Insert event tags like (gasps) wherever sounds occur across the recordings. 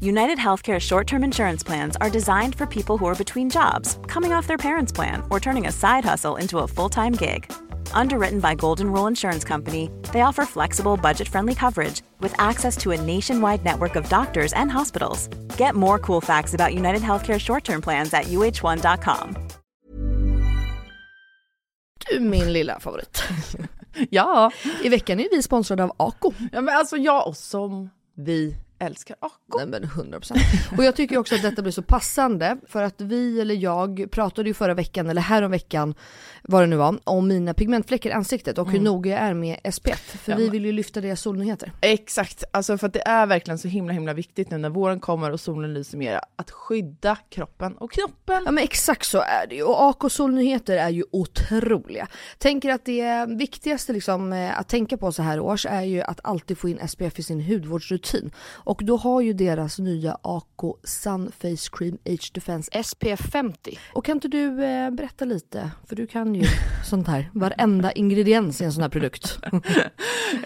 United Healthcare short term insurance plans are designed for people who are between jobs, coming off their parents' plan, or turning a side hustle into a full time gig. Underwritten by Golden Rule Insurance Company, they offer flexible, budget friendly coverage with access to a nationwide network of doctors and hospitals. Get more cool facts about United Healthcare short term plans at uh1.com. Du min lilla favorit. (laughs) Ja. I veckan är vi sponsrade av Ako. ja, men alltså jag och som vi älskar Ako. Nej men 100%. Och jag tycker också att detta blir så passande för att vi eller jag pratade ju förra veckan eller häromveckan vad det nu var om mina pigmentfläckar i ansiktet och hur noga jag är med SPF. För Ja, vi vill ju lyfta deras solnyheter. Exakt, alltså för att det är verkligen så himla himla viktigt nu när våren kommer och solen lyser mer att skydda kroppen och knoppen. Ja men exakt så är det ju och AK solnyheter är ju otroliga. Tänker att det viktigaste liksom eh, att tänka på så här års är ju att alltid få in SPF i sin hudvårdsrutin. Och då har ju deras nya AK Sun Face Cream Age Defense SPF 50. Och kan inte du eh, berätta lite, för du kan ju sånt här, varenda ingrediens i en sån här produkt. (laughs)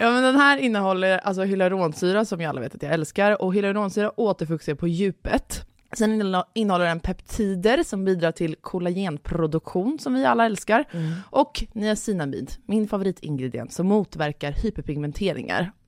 Ja men den här innehåller alltså hyaluronsyra som jag alla vet att jag älskar och hyaluronsyra återfuktar på djupet. Sen innehå- innehåller den peptider som bidrar till kollagenproduktion som vi alla älskar. Och niacinamid, min favoritingrediens som motverkar hyperpigmenteringar.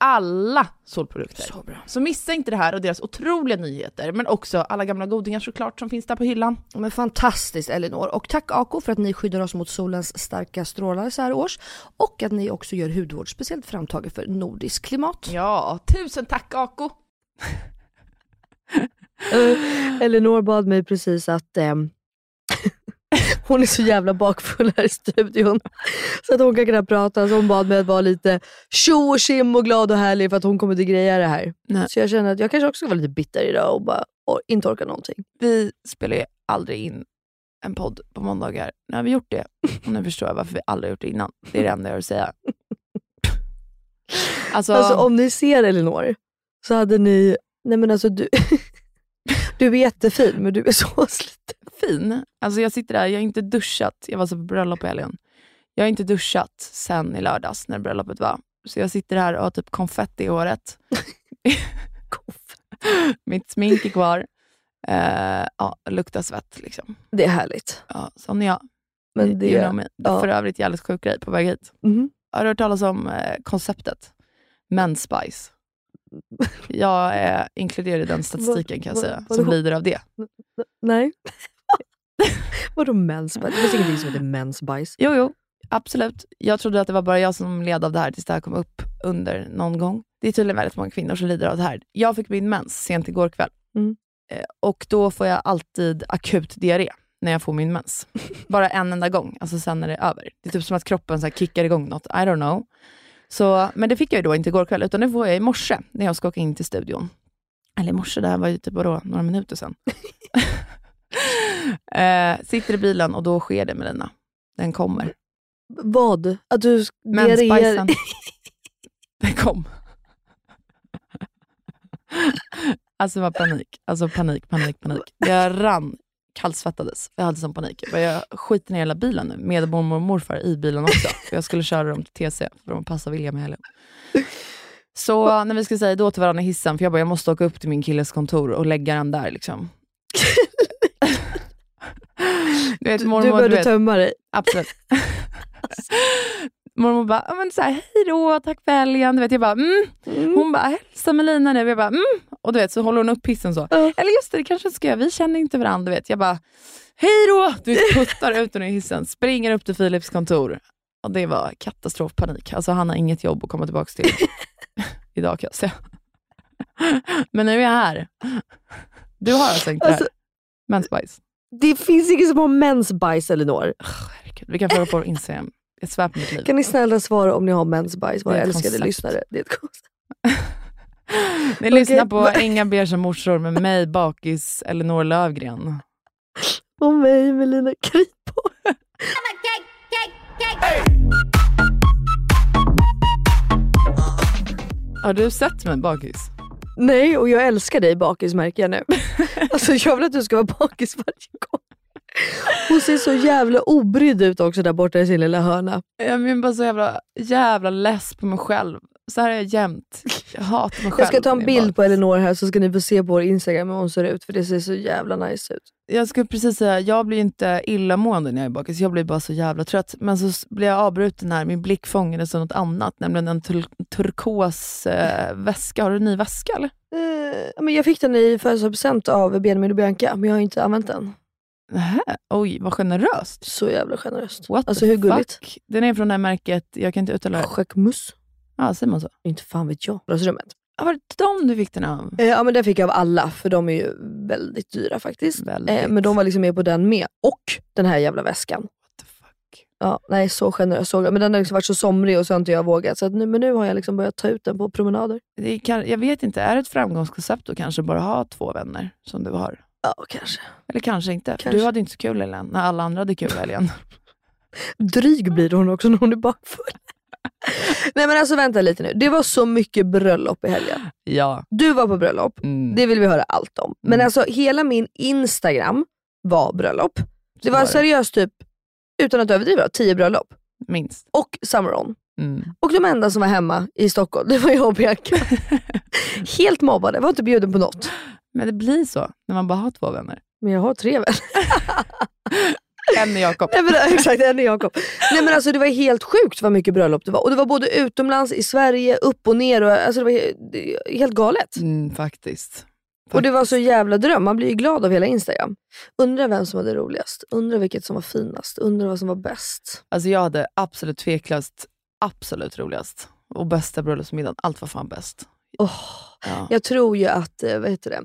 Alla solprodukter. Så bra. Så missa inte det här och deras otroliga nyheter, men också alla gamla godingar såklart som finns där på hyllan. Men fantastiskt Elinor. Och tack Ako för att ni skyddar oss mot solens starka strålar så här års. Och att ni också gör hudvård speciellt framtaget för nordisk klimat. Ja, tusen tack! Eh, (laughs) Elinor bad mig precis att ehm, (laughs) hon är så jävla bakfull här i studion så att hon kan knappt prata. Så hon bad mig att vara lite tjo och tjim och glad och härlig för att hon kommer till greja det här. Nej. Så jag känner att jag kanske också ska vara lite bitter idag och bara och inte orka någonting. Vi spelar ju aldrig in en podd på måndagar. Nu har vi gjort det och nu förstår jag varför vi aldrig gjort det innan. Det är det enda jag har att säga. (laughs) Alltså, Alltså om ni ser Elinor så hade ni, nej men alltså du, (laughs) du är jättefin men du är så sliten. Fin. Alltså jag sitter där, jag har inte duschat. Jag var så på bröllop i helgen. Jag har inte duschat sen i lördags när bröllopet var. Så jag sitter här och har typ konfetti i håret. (laughs) (laughs) Mitt smink är kvar. Uh, ja, luktar svett liksom. Det är härligt. Ja, sån är jag. Men det, You know ja. För övrigt jävligt sjuk grej på väg hit. Mhm. Har du hört talas om eh, konceptet? Men's spice. (laughs) Jag är inkluderad i den statistiken kan jag säga, som lider av det. Nej. (laughs) Vadå mens bajs? Det finns ingenting som heter mens bajs. Jo, jo, absolut. Jag trodde att det var bara jag som led av det här tills det här kom upp under någon gång. Det är tydligen väldigt många kvinnor som lider av det här. Jag fick min mens sent igår kväll Mm. Eh, och då får jag alltid akut diarré när jag får min mens. (laughs) Bara en enda gång, alltså sen är det över. Det är typ som att kroppen så här kickar igång något, I don't know. Så, men det fick jag ju då inte igår kväll, utan det får jag i morse när jag ska åka in till studion. Eller i morse, det här var ju typ bara några minuter sedan. (laughs) eh, sitter i bilen och då sker det med Lina. Den kommer. Vad? Att du Mensbajsen. (laughs) Den kom. Alltså det var panik. Alltså panik, panik, panik. Jag rann, kallsvettades. Jag hade sån panik. Jag, skiter ner hela bilen nu, med mormor och morfar i bilen också. För jag skulle köra dem till TC, för de passar William i helgen. Så när vi ska säga då till varandra i hissen, för jag bara, jag måste åka upp till min killes kontor och lägga den där liksom. (laughs) du vet, mormor, du började vet, tömma dig. Absolut. (laughs) (laughs) Mormor bara, ja, men så här, hej då, tack för helgen. Du vet, jag bara, mm. Hon bara, hälsa Melina nu. Jag bara, mm. Och du vet, så håller hon upp hissen så. Eller just det, det kanske ska jag. Vi känner inte varandra. Du vet. Jag bara, hej då. Du vet, puttar ut henne i hissen, springer upp till Philips kontor. Och det var katastrofpanik. Alltså han har inget jobb att komma tillbaka till idag kan jag säga. Men nu är jag här. Du har alltså inte Alltså-. Mensbajs. Det finns ingen som har mensbajs Elinor. Herregud, Vi kan fråga på Instagram. Jag svär på mitt liv. Kan ni snälla svara om ni har mensbajs, våra älskade koncept. lyssnare. Det är ett koncept. (laughs) Ni lyssnar på Inga beiga morsor med mig, Bakis, Elinor Lövgren. Och mig Melina Kripo. Har du sett mig bakis? Nej, och jag älskar dig bakis märker jag nu. (laughs) alltså jag vill att du ska vara bakis varje gång. Hon ser så jävla obrydd ut också där borta i sin lilla hörna. Jag är bara så jävla, jävla less på mig själv. Så här är jag jämt. Jag hatar mig själv. Jag ska ta en bild på. Elinor här så ska ni få se på vår Instagram hur hon ser ut för det ser så jävla nice ut. Jag skulle precis säga, jag blir inte illamående när jag är bakis. Jag blir bara så jävla trött. Men så blir jag avbruten när min blick fångades av något annat, nämligen en tur- turkos eh, väska. Har du en ny väska eller? Eh, men jag fick den i födelsedagspresent av Benjamin och Bianca men jag har inte använt den. Nähä, oj vad generöst. Så jävla generöst. What alltså hur gulligt? fuck? Den är från det här märket, jag kan inte uttala det. Jacquemus? Ja, säger man så? Inte fan vet jag. Ja, var det dem du fick den av? Eh, ja men den fick jag av alla för de är ju väldigt dyra faktiskt. Väldigt. Eh, men de var liksom med på den med. Och den här jävla väskan. What the fuck? Ja, nej så generös. Så, men den har liksom varit så somrig och så har inte jag vågat. Så nu, men nu har jag liksom börjat ta ut den på promenader. Det kan, jag vet inte, är det ett framgångskoncept att kanske bara ha två vänner som du har? Ja, kanske. Eller kanske inte, för Kanske. du hade inte så kul Helene, när alla andra hade kul i helgen. (laughs) Dryg blir hon också när hon är bakfull. (laughs) nej men alltså vänta lite nu. Det var så mycket bröllop i helgen. ja. Du var på bröllop. Mm. Det vill vi höra allt om. Men Mm. alltså hela min Instagram var bröllop. Det var var seriöst typ, utan att överdriva, tio bröllop. Minst. Och Summer On. Mm. Och de enda som var hemma i Stockholm, det var jag och Bianca. (laughs) Helt mobbade, var inte bjuden på något. Men det blir så, när man bara har två vänner. Men jag har tre vänner. (laughs) En Jakob. Nej, men, exakt, en Jakob. Nej men alltså det var helt sjukt vad mycket bröllop det var. Och det var både utomlands, i Sverige, upp och ner. Och, alltså det var he- helt galet. Mm, faktiskt. Och det var så jävla dröm. Man blir ju glad av hela Instagram. Undrar vem som var det roligast. Undrar vilket som var finast. Undrar vad som var bäst. Alltså jag hade absolut tveklöst, absolut roligast. Och bästa bröllopsmiddagen, allt var fan bäst. Åh, Ja. Jag tror ju att, eh, vad heter det?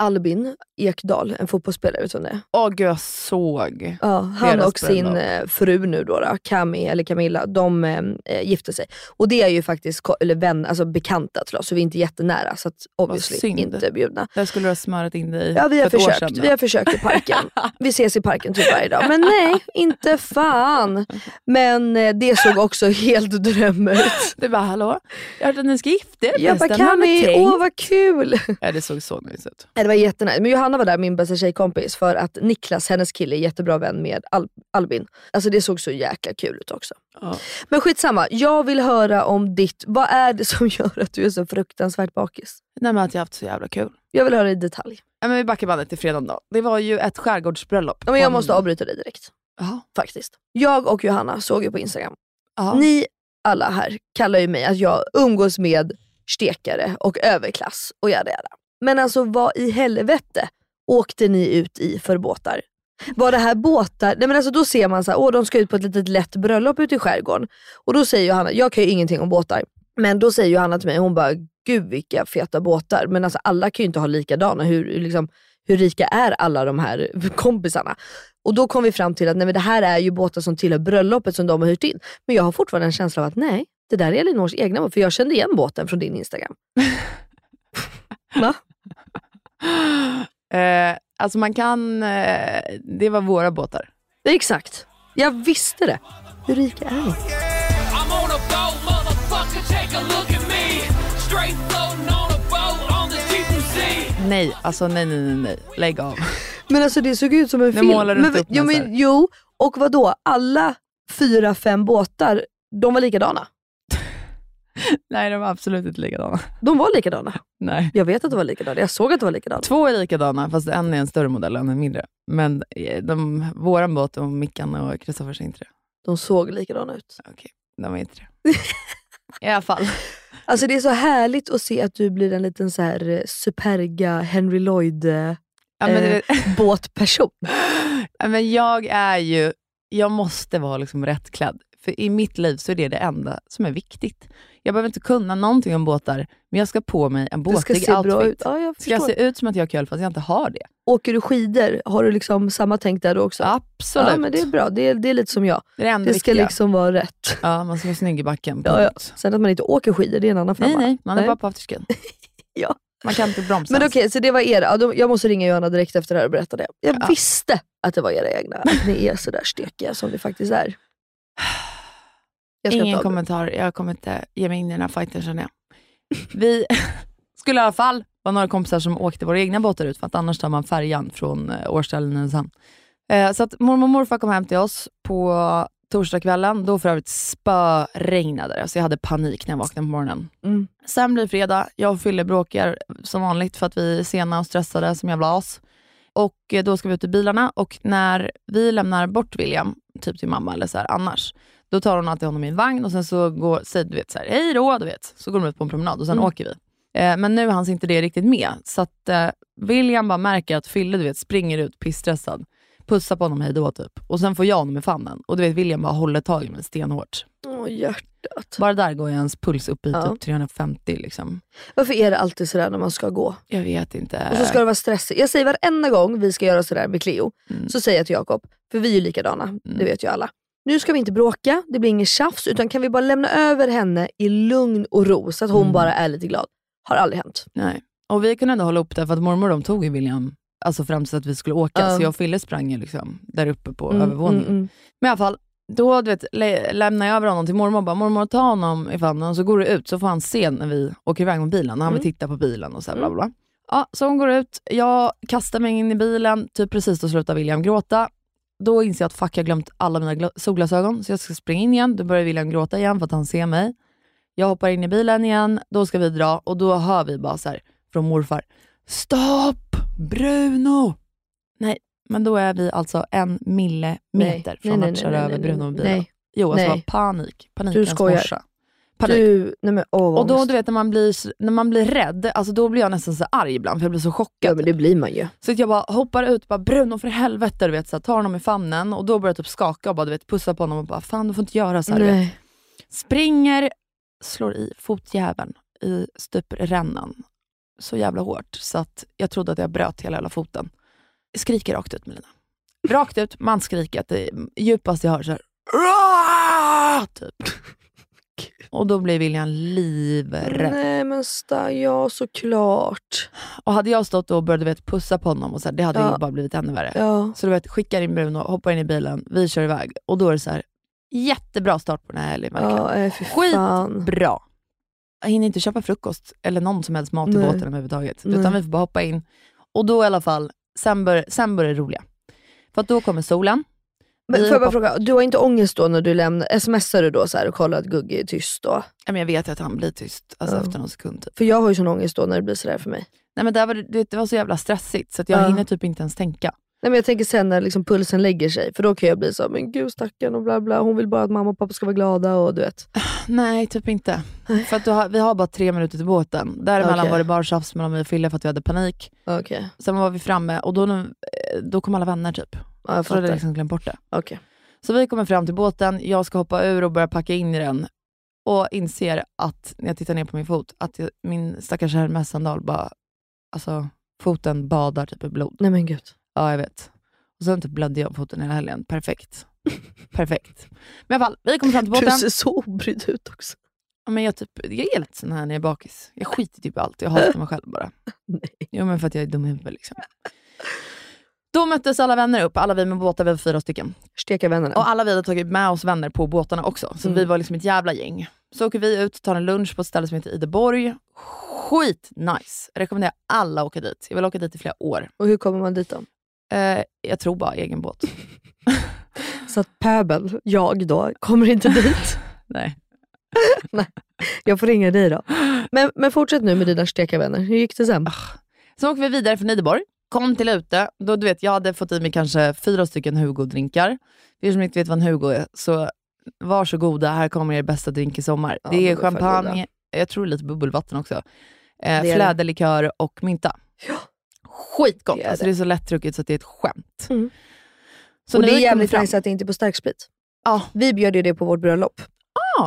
Albin Ekdal, en fotbollsspelare, vet du vem det är? Åh gud, jag såg. Ja, han och sin bröllop. eh, fru nu då, då Cami eller Camilla, de eh, eh, gifte sig. Och det är ju faktiskt eller vän, alltså bekanta till oss, så vi är inte jättenära. Så att obviously inte bjudna. Där skulle du ha smörat in dig Ja, vi har försökt. Vi har försökt i parken. (laughs) Vi ses i parken typ varje dag. Men nej, inte fan. Men eh, det såg också helt dröm ut. Du bara, hallå? Jag hörde att ni ska gifta er Jag bara. Har Cami, tänkt?" åh vad kul! Ja, det såg så nice ut. Var jättenice. Men Johanna var där, min bästa tjejkompis, för att Niklas, hennes kille, är jättebra vän med Al- Albin. Alltså det såg så jäkla kul ut också. Ja. Men skitsamma, jag vill höra om ditt, vad är det som (laughs) gör att du är så fruktansvärt bakis? Nej men att jag haft så jävla kul. Jag vill höra i detalj. Ja, men vi backar bandet till fredagen då. Det var ju ett skärgårdsbröllop. Ja, Men jag måste avbryta dig direkt. Jaha. Faktiskt. Jag och Johanna såg ju på Instagram. Ja. Ni alla här kallar ju mig att jag umgås med stekare och överklass och jada jada. Men alltså vad i helvete åkte ni ut i för båtar? Var det här båtar, nej men alltså då ser man så här, åh de ska ut på ett litet lätt bröllop ute i skärgården. Och då säger Johanna, jag kan ju ingenting om båtar. Men då säger Johanna till mig, hon bara, gud vilka feta båtar. Men alltså alla kan ju inte ha likadana. Hur, liksom, hur rika är alla de här kompisarna? Och då kom vi fram till att nej, men det här är ju båtar som tillhör bröllopet som de har hyrt in. Men jag har fortfarande en känsla av att nej, det där är Elinors egna båt. För jag kände igen båten från din Instagram. (laughs) Va? Eh, alltså man kan, eh, det var våra båtar. Exakt. Jag visste det. Hur rika är ni? Nej, alltså nej, nej, nej, nej. Lägg av. Men alltså det såg ut som en Nu film. målar du men, inte upp jo, men, jo, och vad då? alla fyra, fem båtar, de var likadana. (laughs) Nej, de var absolut inte likadana. De var likadana. Nej. Jag vet att de var likadana. Jag såg att de var likadana. Två är likadana, fast en är en större modell och en är mindre. Men eh, de, våran båt och Mickan och Kristoffers är inte det. De såg likadana ut. Okej, de är inte det. (laughs) I alla fall. Alltså det är så härligt att se att du blir en liten så här eh, superga Henry Lloyd eh, Ja, men, eh, det, (laughs) båtperson. ja, men jag är ju, jag måste vara liksom rätt klädd. För i mitt liv så är det det enda som är viktigt. Jag behöver inte kunna någonting om båtar, men jag ska på mig en båtig se outfit. bra ut. Ja, jag Ska jag se ut som att jag har kul fast jag inte har det? Åker du skidor, har du liksom samma tänk där då också? Absolut. Ja, men det är bra. Det är, det är lite som jag. det är det enda Det ska viktiga. liksom vara rätt. Ja, man ska vara snygg i backen. Ja, ja. Sen att man inte åker skidor, det är en annan femma. Nej, nej, man är Nej. bara på afterskin. (laughs) Ja. Man kan inte bromsa. Men okej, så det var era. Jag måste ringa Johanna direkt efter det här och berätta det. Jag Ja. visste att det var era egna. Att ni är sådär stekiga som ni faktiskt är. Ingen kommentar. Jag kommer inte ge mig in i den här fighten känner jag. Vi (laughs) skulle i alla fall vara några kompisar som åkte våra egna båtar ut, för att annars tar man färjan från eh, Årsta eller Nynäshamn. Eh, Så att mormor och morfar kom hem till oss på torsdagskvällen. Då för övrigt spöregnade det, så jag hade panik när jag vaknade på morgonen. Mm. Sen blir fredag. Jag och Fille bråkar som vanligt för att vi är sena och stressade som jävla as. Och eh, då ska vi ut i bilarna och när vi lämnar bort William, typ till mamma eller så här annars, då tar hon alltid honom i en vagn och sen så går, säger du vet så här, hej då, du vet. Så går de ut på en promenad och sen Mm. åker vi. Eh, men nu hanns inte det riktigt med. Så att eh, William bara märker att Fille du vet, springer ut pissstressad, pussar på honom hej då typ. Och sen får jag honom i famnen. Och du vet William bara håller tag i mig stenhårt. Åh, hjärtat. Bara där går ens puls upp i Ja. typ 350 liksom. Varför är det alltid sådär när man ska gå? Jag vet inte. Och så ska det vara stressigt. Jag säger varenda gång vi ska göra sådär med Cleo, Mm. så säger jag till Jakob, för vi är ju likadana, det vet ju alla. Nu ska vi inte bråka, det blir inget tjafs, utan kan vi bara lämna över henne i lugn och ro så att hon Mm. bara är lite glad. Har aldrig hänt. Nej. Och vi kunde ändå hålla upp det för att mormor de tog ju William alltså främst att vi skulle åka, Ja. så jag och Fille sprang ju liksom där uppe på Mm, övervåningen. mm, mm. Men i alla fall, då du vet, lä- lämnar jag över honom till mormor och bara, mormor ta honom i famnen så går du ut så får han se när vi åker iväg med bilen, när han vill Mm. titta på bilen och så här, bla bla. bla. Ja, så hon går ut, jag kastar mig in i bilen, typ precis då slutar William gråta. Då inser jag att fuck, jag har glömt alla mina gla- solglasögon, så jag ska springa in igen. Då börjar William gråta igen för att han ser mig. Jag hoppar in i bilen igen, då ska vi dra och då hör vi bara så här från morfar, stopp Bruno! Nej, men då är vi alltså en millimeter från att köra över Bruno med bilen. nej. Jo, alltså Nej. panik. Panikens morsa. Panik. Du, nej men åh och då, du vet, när man blir, när man blir rädd, alltså då blir jag nästan så arg ibland, för jag blir så chockad. Ja men det blir man ju. Så att jag bara hoppar ut, bara Bruno för helvete, du vet, så här, tar honom i famnen och då börjar jag typ skaka och bara, du vet, pussa på honom och bara, fan du får inte göra så här. du vet. Nej. Springer, slår i fotjäveln i stuprännan så jävla hårt så att jag trodde att jag bröt hela jävla foten. Skriker rakt ut Melina. Rakt ut, manskriket, det djupaste jag hör så här. "Aah!" Och då blir William livrädd. Nej men sta, ja såklart. Och hade jag stått då och börjat vet, pussa på honom, och så här, det hade Ja. ju bara blivit ännu värre. Ja. Så du vet, skickar in Bruno, hoppar in i bilen, vi kör iväg. Och då är det så här, jättebra start på den här helgen verkligen. Ja, äh, fy Skit fan. bra. Jag hinner inte köpa frukost eller någon som helst mat i Nej. båten överhuvudtaget. Nej. Utan vi får bara hoppa in. Och då i alla fall, sen börjar, sen börjar det roliga. För att då kommer solen. Men får jag bara fråga, du har inte ångest då när du lämnar, smsar du då så och kollar att Gugge är tyst då? Ja, men jag vet att han blir tyst alltså Ja. efter någon sekund. Typ. För jag har ju sån ångest då när det blir sådär för mig. Nej, men där var det, var så jävla stressigt så jag Ja. hinner typ inte ens tänka. Nej men jag tänker sen när liksom pulsen lägger sig, för då kan jag bli så men gud stackarn och bla bla, hon vill bara att mamma och pappa ska vara glada och du vet. (sighs) Nej, typ inte. För att har, vi har bara tre minuter till båten. Däremellan Okej. var det bara tjafs mellan mig och Fille för att vi hade panik. Okej, Sen var vi framme och då, eh, då kom alla vänner typ. Ja, jag hade jag fattar. liksom glömt bort det. Okej. Så vi kommer fram till båten, jag ska hoppa ur och börja packa in i den och inser att när jag tittar ner på min fot, att jag, min stackars Hermes-sandal bara, alltså foten badar typ i blod. Nej men gud. Ja, jag vet. Och sen typ blödde jag på foten hela helgen. Perfekt. (laughs) Perfekt. Men i alla fall, vi kommer fram till Du båten. ser så obrydd ut också. Ja, men jag, typ, jag är lite sån här när jag är bakis. Jag skiter typ i allt. Jag hatar mig själv bara. (laughs) Nej. Jo, men för att jag är dum i huvudet. Liksom. Då möttes alla vänner upp, alla vi med båtar, vi var fyra stycken. Steka vännerna. Och alla vi hade tagit med oss vänner på båtarna också. Så Mm. vi var liksom ett jävla gäng. Så åker vi ut, tar en lunch på ett ställe som heter Ideborg. Skit nice. Rekommenderar alla att åka dit. Jag vill åka dit i flera år. Och hur kommer man dit då? Eh, jag tror bara egen båt. (laughs) Så att Pöbel, jag då, kommer inte dit. (laughs) (laughs) Nej. Jag får ringa dig då. Men, men fortsätt nu med dina steka vänner. Hur gick det sen? Så åker vi vidare från Ideborg. Kom till ute. Då, du vet, jag hade fått i mig kanske fyra stycken Hugo-drinkar. För er som inte vet vad en Hugo är, så varsågoda, här kommer er bästa drink i sommar. Ja, det de är champagne, jag tror lite bubbelvatten också. Eh, fläderlikör och mynta. Skitgott! Det är alltså, det. det är så lättdrucket så att det är ett skämt. Mm. Så och det är jävligt nice att det inte är på starksprit. Ja. Vi bjöd ju det på vårt bröllop.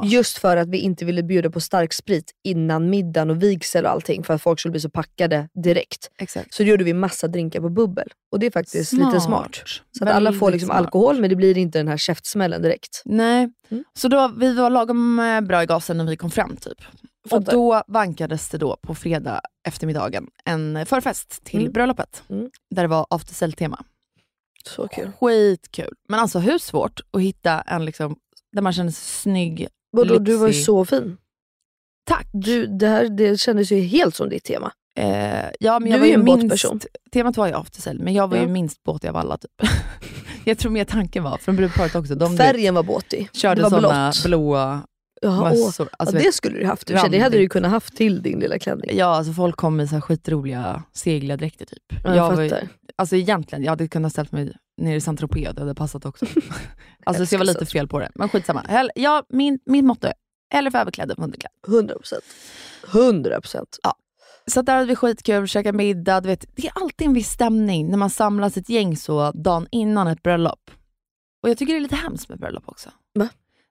Just för att vi inte ville bjuda på starksprit innan middagen och vigsel och allting för att folk skulle bli så packade direkt. Exakt. Så då gjorde vi massa drinkar på bubbel. Och det är faktiskt lite smart. Så att alla får liksom smart. alkohol men det blir inte den här käftsmällen direkt. Nej, Mm. så då, vi var lagom eh, bra i gasen när vi kom fram typ. Och Fattar. då vankades det då på fredag eftermiddagen en förfest till Mm. bröllopet. Mm. Där det var after sale-tema. Så kul. Skitkul. Men alltså hur svårt att hitta en liksom, där man känner sig snygg. Vadå, du var ju så fin. Tack! Du, det, här, det kändes ju helt som ditt tema. Eh, ja, men Du jag är var ju ju en minst, båtperson. Temat var ju after sale, men jag var Ja. ju minst båtig av alla. Typ. (laughs) jag tror mer tanken var, från brudparet också. De Färgen var båtig. körde det var såna blått. blåa Jaha, mössor. Alltså, ja, det skulle du haft. Det hade du kunnat haft till din lilla klänning. Ja, alltså folk kom i så här skitroliga segliga dräkter typ. Ja, jag jag var alltså egentligen, jag hade kunnat ställt mig nere i Saint Tropez, det hade passat också. (laughs) alltså så jag var lite fel på det, men skitsamma. Hell, ja, min, min motto är, hellre för överklädd än för underklädd. 100 procent. 100 procent. Så där hade vi skitkul, käkade middag. Du vet, det är alltid en viss stämning när man samlas ett gäng så dagen innan ett bröllop. Och jag tycker det är lite hemskt med bröllop också. Va?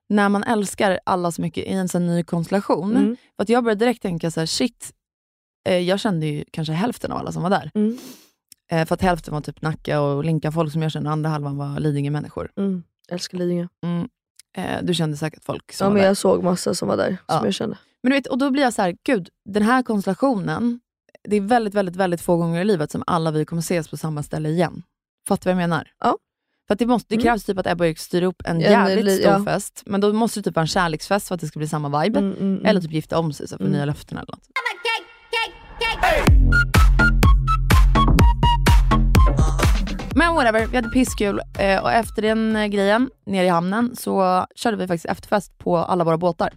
När man älskar alla så mycket i en sån ny konstellation. Mm. För att jag började direkt tänka så här, shit, eh, jag kände ju kanske hälften av alla som var där. Mm. Eh, för att hälften var typ Nacka och Linka folk som jag kände, andra halvan var Lidingö-människor. Mm. Älskar Lidingö. Mm. Eh, du kände säkert folk som Ja, var men där. jag såg massa som var där, Ja. som jag kände. Men du vet, och då blir jag så här, gud, den här konstellationen, det är väldigt, väldigt, väldigt få gånger i livet som alla vi kommer ses på samma ställe igen. Fattar du vad jag menar? Ja. För att det, måste, det Mm. krävs typ att Ebba och Erik styr upp en jävligt li- stor ja. fest, men då måste det typ vara en kärleksfest för att det ska bli samma vibe. Mm, mm, mm. Eller typ gifta om sig så för Mm. nya löften eller något. Men whatever, vi hade pisskul eh, och efter den eh, grejen nere i hamnen så körde vi faktiskt efterfest på alla våra båtar.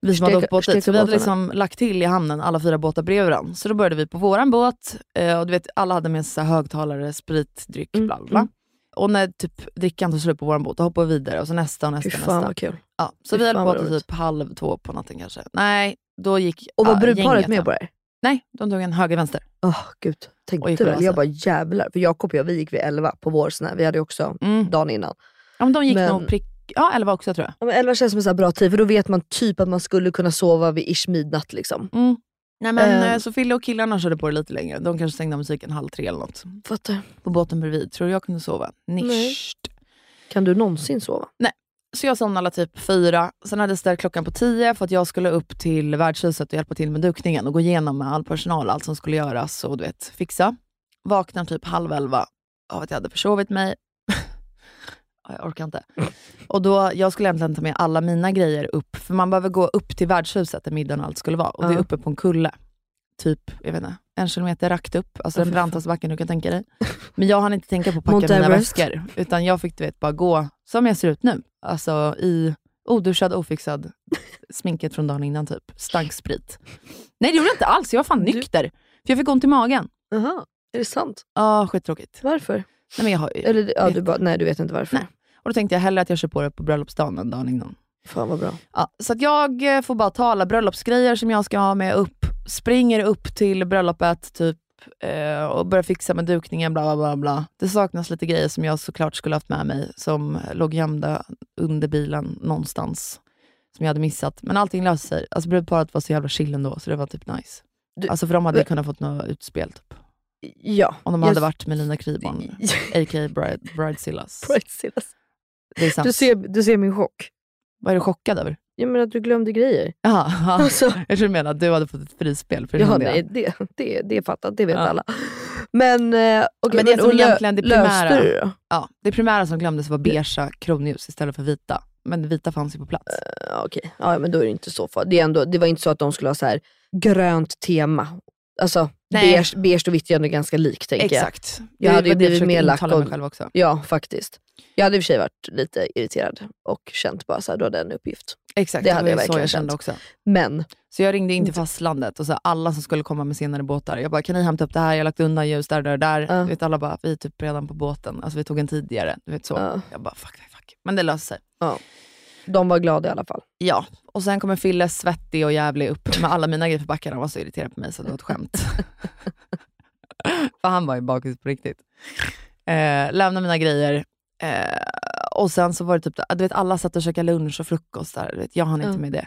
Vi som hade åkt båt dit. Så vi hade liksom lagt till i hamnen alla fyra båtar bredvid varandra. Så då började vi på våran båt eh, och du vet alla hade med sig högtalare, sprit, dryck, Mm, bla bla. bla. mm. Och när typ drickan tog slut på våran båt, då hoppade vi vidare och så nästa och nästa Fy fan nästa. vad kul. Ja, så Fy vi höll på till typ halv två på natten kanske. Nej, då gick Och var brudparet med på det? Nej, de tog en höger vänster. Åh gud, Och tänkte la väl. Jag bara jävlar. För Jakob och jag, vi gick vid 11 på vår här. Vi hade också Mm. dagen innan. Ja, men de gick Men- nog prick... Ja, elva också tror jag. Ja, men 11 känns som en så bra tid för då vet man typ att man skulle kunna sova vid ish midnatt liksom. Mm. Nej men eh, så Fille och killarna körde på det lite längre. De kanske stängde av musiken halv tre eller något. Fattar. På båten bredvid. Tror du jag kunde sova? Nischt. Kan du någonsin sova? Så jag somnade typ fyra. Sen hade jag ställt klockan på tio för att jag skulle upp till värdshuset och hjälpa till med dukningen och gå igenom med all personal, allt som skulle göras och du vet, fixa. Vaknar typ halv elva av att jag hade försovit mig. (laughs) Ja, jag orkar inte. Och då, jag skulle egentligen ta med alla mina grejer upp, för man behöver gå upp till värdshuset där middagen och allt skulle vara. Och det är uppe på en kulle. Typ, jag vet inte, en kilometer rakt upp. Alltså den brantaste backen du kan tänka dig. Men jag hann inte tänka på att packa mina väskor. Utan jag fick du vet, bara gå som jag ser ut nu. Alltså i oduschad, ofixad, sminket från dagen innan typ. Stank sprit. Nej det gjorde jag inte alls, jag var fan nykter. För jag fick ont i magen. Jaha, är det sant? Ja, skittråkigt. Varför? Nej, men jag har, Eller, ja, vet du bara, nej du vet inte varför. Nej. och då tänkte jag hellre att jag kör på det på bröllopsdagen än dagen innan. Fan vad bra. Ja, så att jag eh, får bara ta alla bröllopsgrejer som jag ska ha med upp, springer upp till bröllopet typ eh, och börjar fixa med dukningen, bla bla bla. bla. Det saknas lite grejer som jag såklart skulle haft med mig, som låg gömda under bilen någonstans, som jag hade missat. Men allting löste sig. Alltså brudparet var så jävla chill ändå, så det var typ nice. Du- alltså för de hade men- kunnat fått något utspel typ. Ja. Om de hade varit med Lina Kryborn, (laughs) a.k.a. Bride, Bridezillas. Bridezillas. Du ser, du ser min chock. Vad är du chockad över? Jag menar att du glömde grejer. Jaha, ja. Alltså, jag tror du menar att du hade fått ett frispel. För ja, nej, det, det, det är fattat, det vet Ja. alla. Men, eh, okej, Men det som och lö- egentligen det primära- löste du då? Ja, det primära som glömdes var beigea kronljus istället för vita. Men vita fanns ju på plats. Ja, okej. Ja, men då är det inte så farligt. Det, är ändå, det var inte så att de skulle ha så här grönt tema. Alltså Nej. beige, beige och vitt är ändå ganska likt tänker jag. Exakt. Jag hade ju blivit mer lack och- mig själv också. Ja, faktiskt. Jag hade i och för sig varit lite irriterad och känt bara så här, du hade en uppgift. Exakt, Det det, hade jag ju så verkligen jag kände känt. också. Men, Så jag ringde in till fastlandet och så alla som skulle komma med senare båtar, jag bara, kan ni hämta upp det här? Jag har lagt undan ljus där, där, där. Du vet, alla bara, vi är typ redan på båten. Alltså vi tog en tidigare. Du vet så. Ja. Jag bara, fuck, fuck, fuck. Men det löste sig. de var glada i alla fall. Ja, och sen kommer Fille svettig och jävlig upp med alla mina grejer för backen. Han var så irriterad på mig så det var ett skämt. (laughs) för han var ju bakis på riktigt. Eh, lämnade mina grejer eh, och sen så var det typ, du vet alla satt och käkade lunch och frukost där. Du vet, jag hann inte Ja. med det.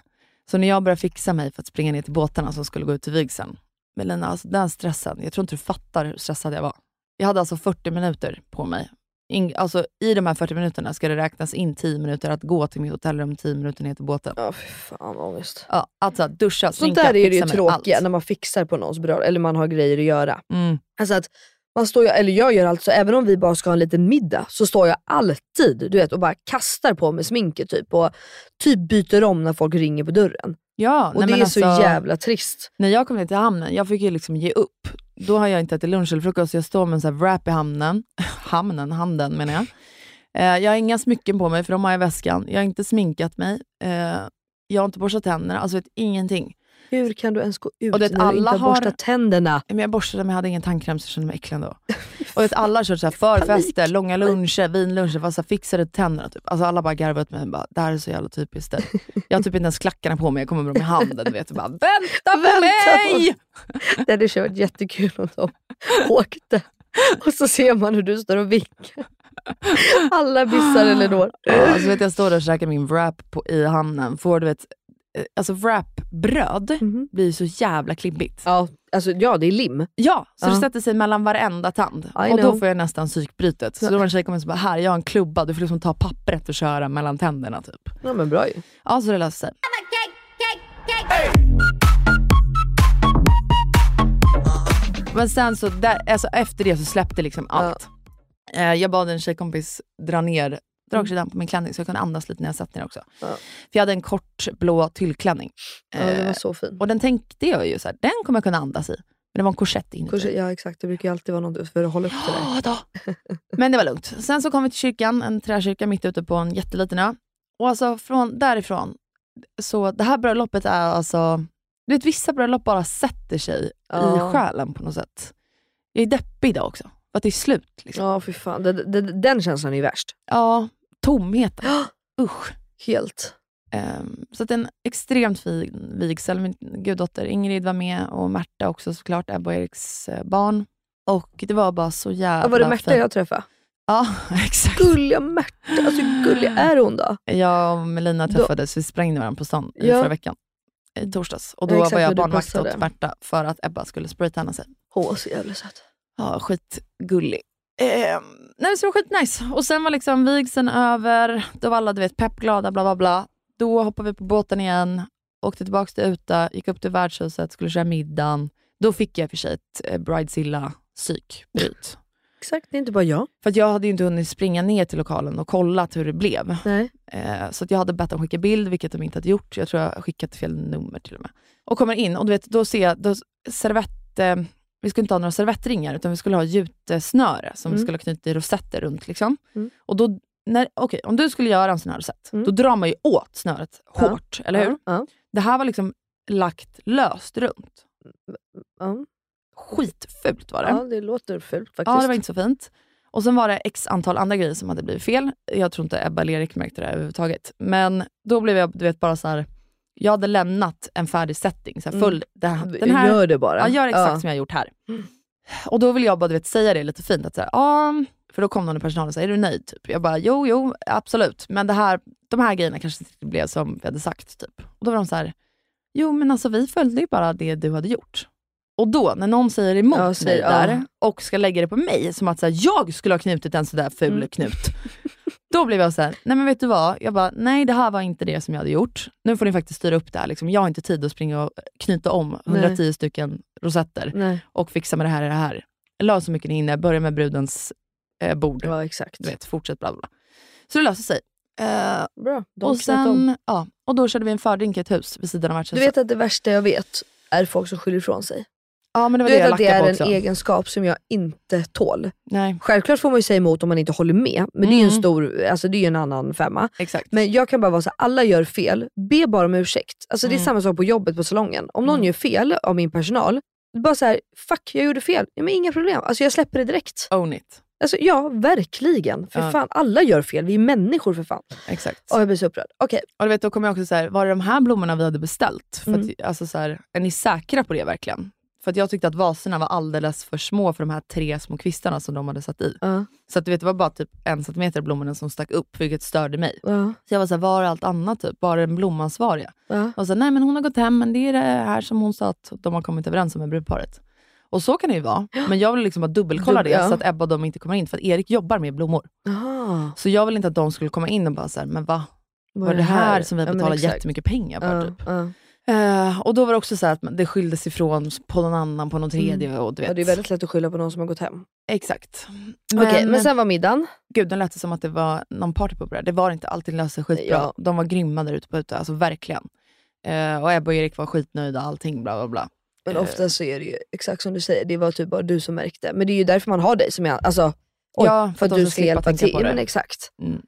Så när jag började fixa mig för att springa ner till båtarna som skulle gå ut till vigseln. Men Lina, alltså den stressen, jag tror inte du fattar hur stressad jag var. Jag hade alltså 40 minuter på mig. In, alltså, I de här 40 minuterna ska det räknas in 10 minuter att gå till mitt hotellrum, 10 minuter ner till båten. Ja, fy fan vad ångest. Ja, alltså duscha, Sånt sminka, där är det ju tråkiga allt. när man fixar på någons bröllop, eller man har grejer att göra. Mm. Alltså att man står ju, eller jag gör alltså, även om vi bara ska ha en liten middag, så står jag alltid du vet, och bara kastar på mig sminket typ, och typ byter om när folk ringer på dörren. Ja, Och det är så alltså, jävla trist. När jag kom ner till hamnen, jag fick ju liksom ge upp. Då har jag inte ätit lunch eller frukost, jag står med en sån här wrap i hamnen. (laughs) hamnen, handen menar jag. Eh, jag har inga smycken på mig för de har jag i väskan. Jag har inte sminkat mig. Eh, jag har inte borstat tänderna, alltså vet, ingenting. Hur kan du ens gå ut Och det- när du alla inte har borstat tänderna? Men jag borstade men jag hade ingen tandkräm så jag kände mig äcklig ändå. (laughs) Och vet, alla har kört så här förfester, långa luncher, vinluncher, var så här fixade tänderna. Typ. Alltså alla bara garvade åt mig och bara, det här är så jävla typiskt dig. Jag har typ inte ens klackarna på mig, jag kommer med dem i handen. Du vet, och bara, vänta på Vänta på mig! Det hade varit jättekul om de åkte och så ser man hur du står och vinkar. Alla (gasps) missar Elinor. Ja, alltså vet, jag står där och käkar min wrap på, i hamnen, får du vet, alltså wrapbröd Mhm. blir så jävla klibbigt. Ja, alltså, ja, det är lim. Ja, så Ja. det sätter sig mellan varenda tand. I och då know. får jag nästan psykbrytet. Så då var en tjej kommer och så bara, här jag har en klubba, du får liksom ta pappret och köra mellan tänderna typ. Ja men bra ju. Ja, så det löste sig. Men sen så, där, alltså efter det så släppte liksom allt. Eh, jag bad en tjejkompis dra ner dragkedjan på min klänning så jag kunde andas lite när jag satt ner också. Ja. För jag hade en kort blå tyllklänning. Ja, det var Eh, så fin. och den tänkte jag ju så här, den kommer jag kunna andas i. Men det var en korsett inuti. Kurser, ja exakt, det brukar ju alltid vara något för att hålla upp det där. Ja då. Men det var lugnt. Sen så kom vi till kyrkan, en träkyrka mitt ute på en jätteliten ö. Och alltså från därifrån, så det här bröllopet är alltså, du vet vissa bröllop bara sätter sig Ja. i själen på något sätt. Jag är deppig idag också, för att det är slut. Liksom. Ja fy fan, det, det, den känslan är ju värst. Ja, tomheten. (gasps) Usch. Helt. Ehm, så att en extremt fin vigsel. Min guddotter Ingrid var med och Märta också såklart, Ebba och Eriks eh, barn. Och det var bara så jävla Ja, var det Märta fint. jag träffade? Ja, (laughs) exakt. Gulliga Märta, alltså hur gullig är hon då? Jag och Melina Då- träffades, vi sprängde varandra på stan i Ja. förra veckan. I torsdags. Och Ja, då exakt, var jag barnvakt åt Märta för att Ebba skulle spraytanna sig. Hon var så jävla söt. Ja, skitgullig. Eh, nej, så det var skitnice. Och sen var liksom vigseln över, då var alla du vet, peppglada, bla bla bla. Då hoppade vi på båten igen, åkte tillbaka till Uta, gick upp till värdshuset, skulle köra middagen. Då fick jag för sig ett eh, bridezilla-psykbryt. Exakt, det är inte bara jag. För att jag hade inte hunnit springa ner till lokalen och kollat hur det blev. Nej. Eh, så jag hade bett dem skicka bild, vilket de inte hade gjort. Jag tror jag skickat fel nummer till och med. Och kommer in och du vet, då ser jag då, servett, eh, vi skulle inte ha några servettringar utan vi skulle ha jutesnöre som vi Mm. skulle ha knutit i rosetter runt. Liksom. Mm. Och då, när, okay, om du skulle göra en sån här rosett, Mm. då drar man ju åt snöret Ja. hårt, eller hur? Ja. Det här var liksom lagt löst runt. Ja. Skitfult var det. ja, det låter fult faktiskt. Ja, det var inte så fint. Och sen var det x antal andra grejer som hade blivit fel. Jag tror inte Ebba eller Erik märkte det överhuvudtaget. Men då blev jag du vet, bara så här. Jag hade lämnat en färdig setting. Så här, Mm. full, den, den här, Gör det bara. ja, gör exakt Ja. som jag har gjort här. Mm. Och då vill jag bara du vet, säga det lite fint. Att så här, ja, för då kom någon i personalen och sa, är du nöjd? Typ. Jag bara, jo, jo, absolut. Men det här, de här grejerna kanske inte blev som vi hade sagt. Typ. Och då var de så här, jo men alltså vi följde ju bara det du hade gjort. Och då, när någon säger emot Ja, mig säger- där ja. och ska lägga det på mig, som att så här, jag skulle ha knutit en sådär ful Mm. knut. (laughs) Då blev jag så här, nej men vet du vad? Jag bara, nej det här var inte det som jag hade gjort. Nu får ni faktiskt styra upp det här. Liksom. Jag har inte tid att springa och knyta om 110 stycken rosetter Nej. och fixa med det här och det här. lös hur mycket ni hinner, börja med brudens eh, bord. Ja exakt. Du vet, fortsätt bla bla. Så det löser sig. Eh, Bra, de och, om. sen, ja, och då körde vi en fördrink i ett hus vid sidan av Du värdshuset. vet att det värsta jag vet är folk som skyller ifrån sig. Ja, men det var Du det vet att det är en också. egenskap som jag inte tål. Nej, Självklart får man ju säga emot om man inte håller med, men det är ju en Mm. stor, alltså det är en annan femma. exakt. Men jag kan bara vara så här, alla gör fel, be bara om ursäkt. Alltså det är Mm. samma sak på jobbet på salongen. Om någon Mm. gör fel av min personal, bara så här, fuck jag gjorde fel. Ja, men inga problem, alltså jag släpper det direkt. Own it. Alltså ja, verkligen. För Ja. fan, alla gör fel, vi är människor för fan. Exakt. Och jag blir så upprörd. Okej, Och du vet, då kommer jag också så här, var det de här blommorna vi hade beställt? För Mm. att, alltså så här, är ni säkra på det verkligen? För att jag tyckte att vaserna var alldeles för små för de här tre små kvistarna som de hade satt i. ja, Så att du vet, det var bara typ en centimeter blommorna som stack upp, vilket störde mig. ja, Så jag var såhär, var är allt annat? Typ? Bara den blomansvariga. ja. Och så, nej men hon har gått hem, men det är det här som hon sa att de har kommit överens om med brudparet. Och så kan det ju vara. Men jag vill liksom bara dubbelkolla Dubbel- det ja. så att Ebba och de inte kommer in. För att Erik jobbar med blommor. Så jag vill inte att de skulle komma in och bara såhär, men va? Var är det här som vi Ja, betalar exakt. jättemycket pengar för? Ja, Typ. Eh, och då var det också så att det skildes ifrån på någon annan, på någon tredje. Och du vet. Ja, det är väldigt lätt att skylla på någon som har gått hem. Exakt. Okej, men sen var middagen. Gud, det lät som att det var någon partypooper. Det var det inte. Allting löste sig skitbra. Ja. De var grymma där ute på ute. Alltså verkligen. Eh, och Ebba och Erik var skitnöjda. Allting bla bla bla. Men Eh. ofta så är det ju exakt som du säger, det var typ bara du som märkte. Men det är ju därför man har dig som jag, alltså, oj, Ja, för att de du ska hjälpa till. det. men exakt. Mm.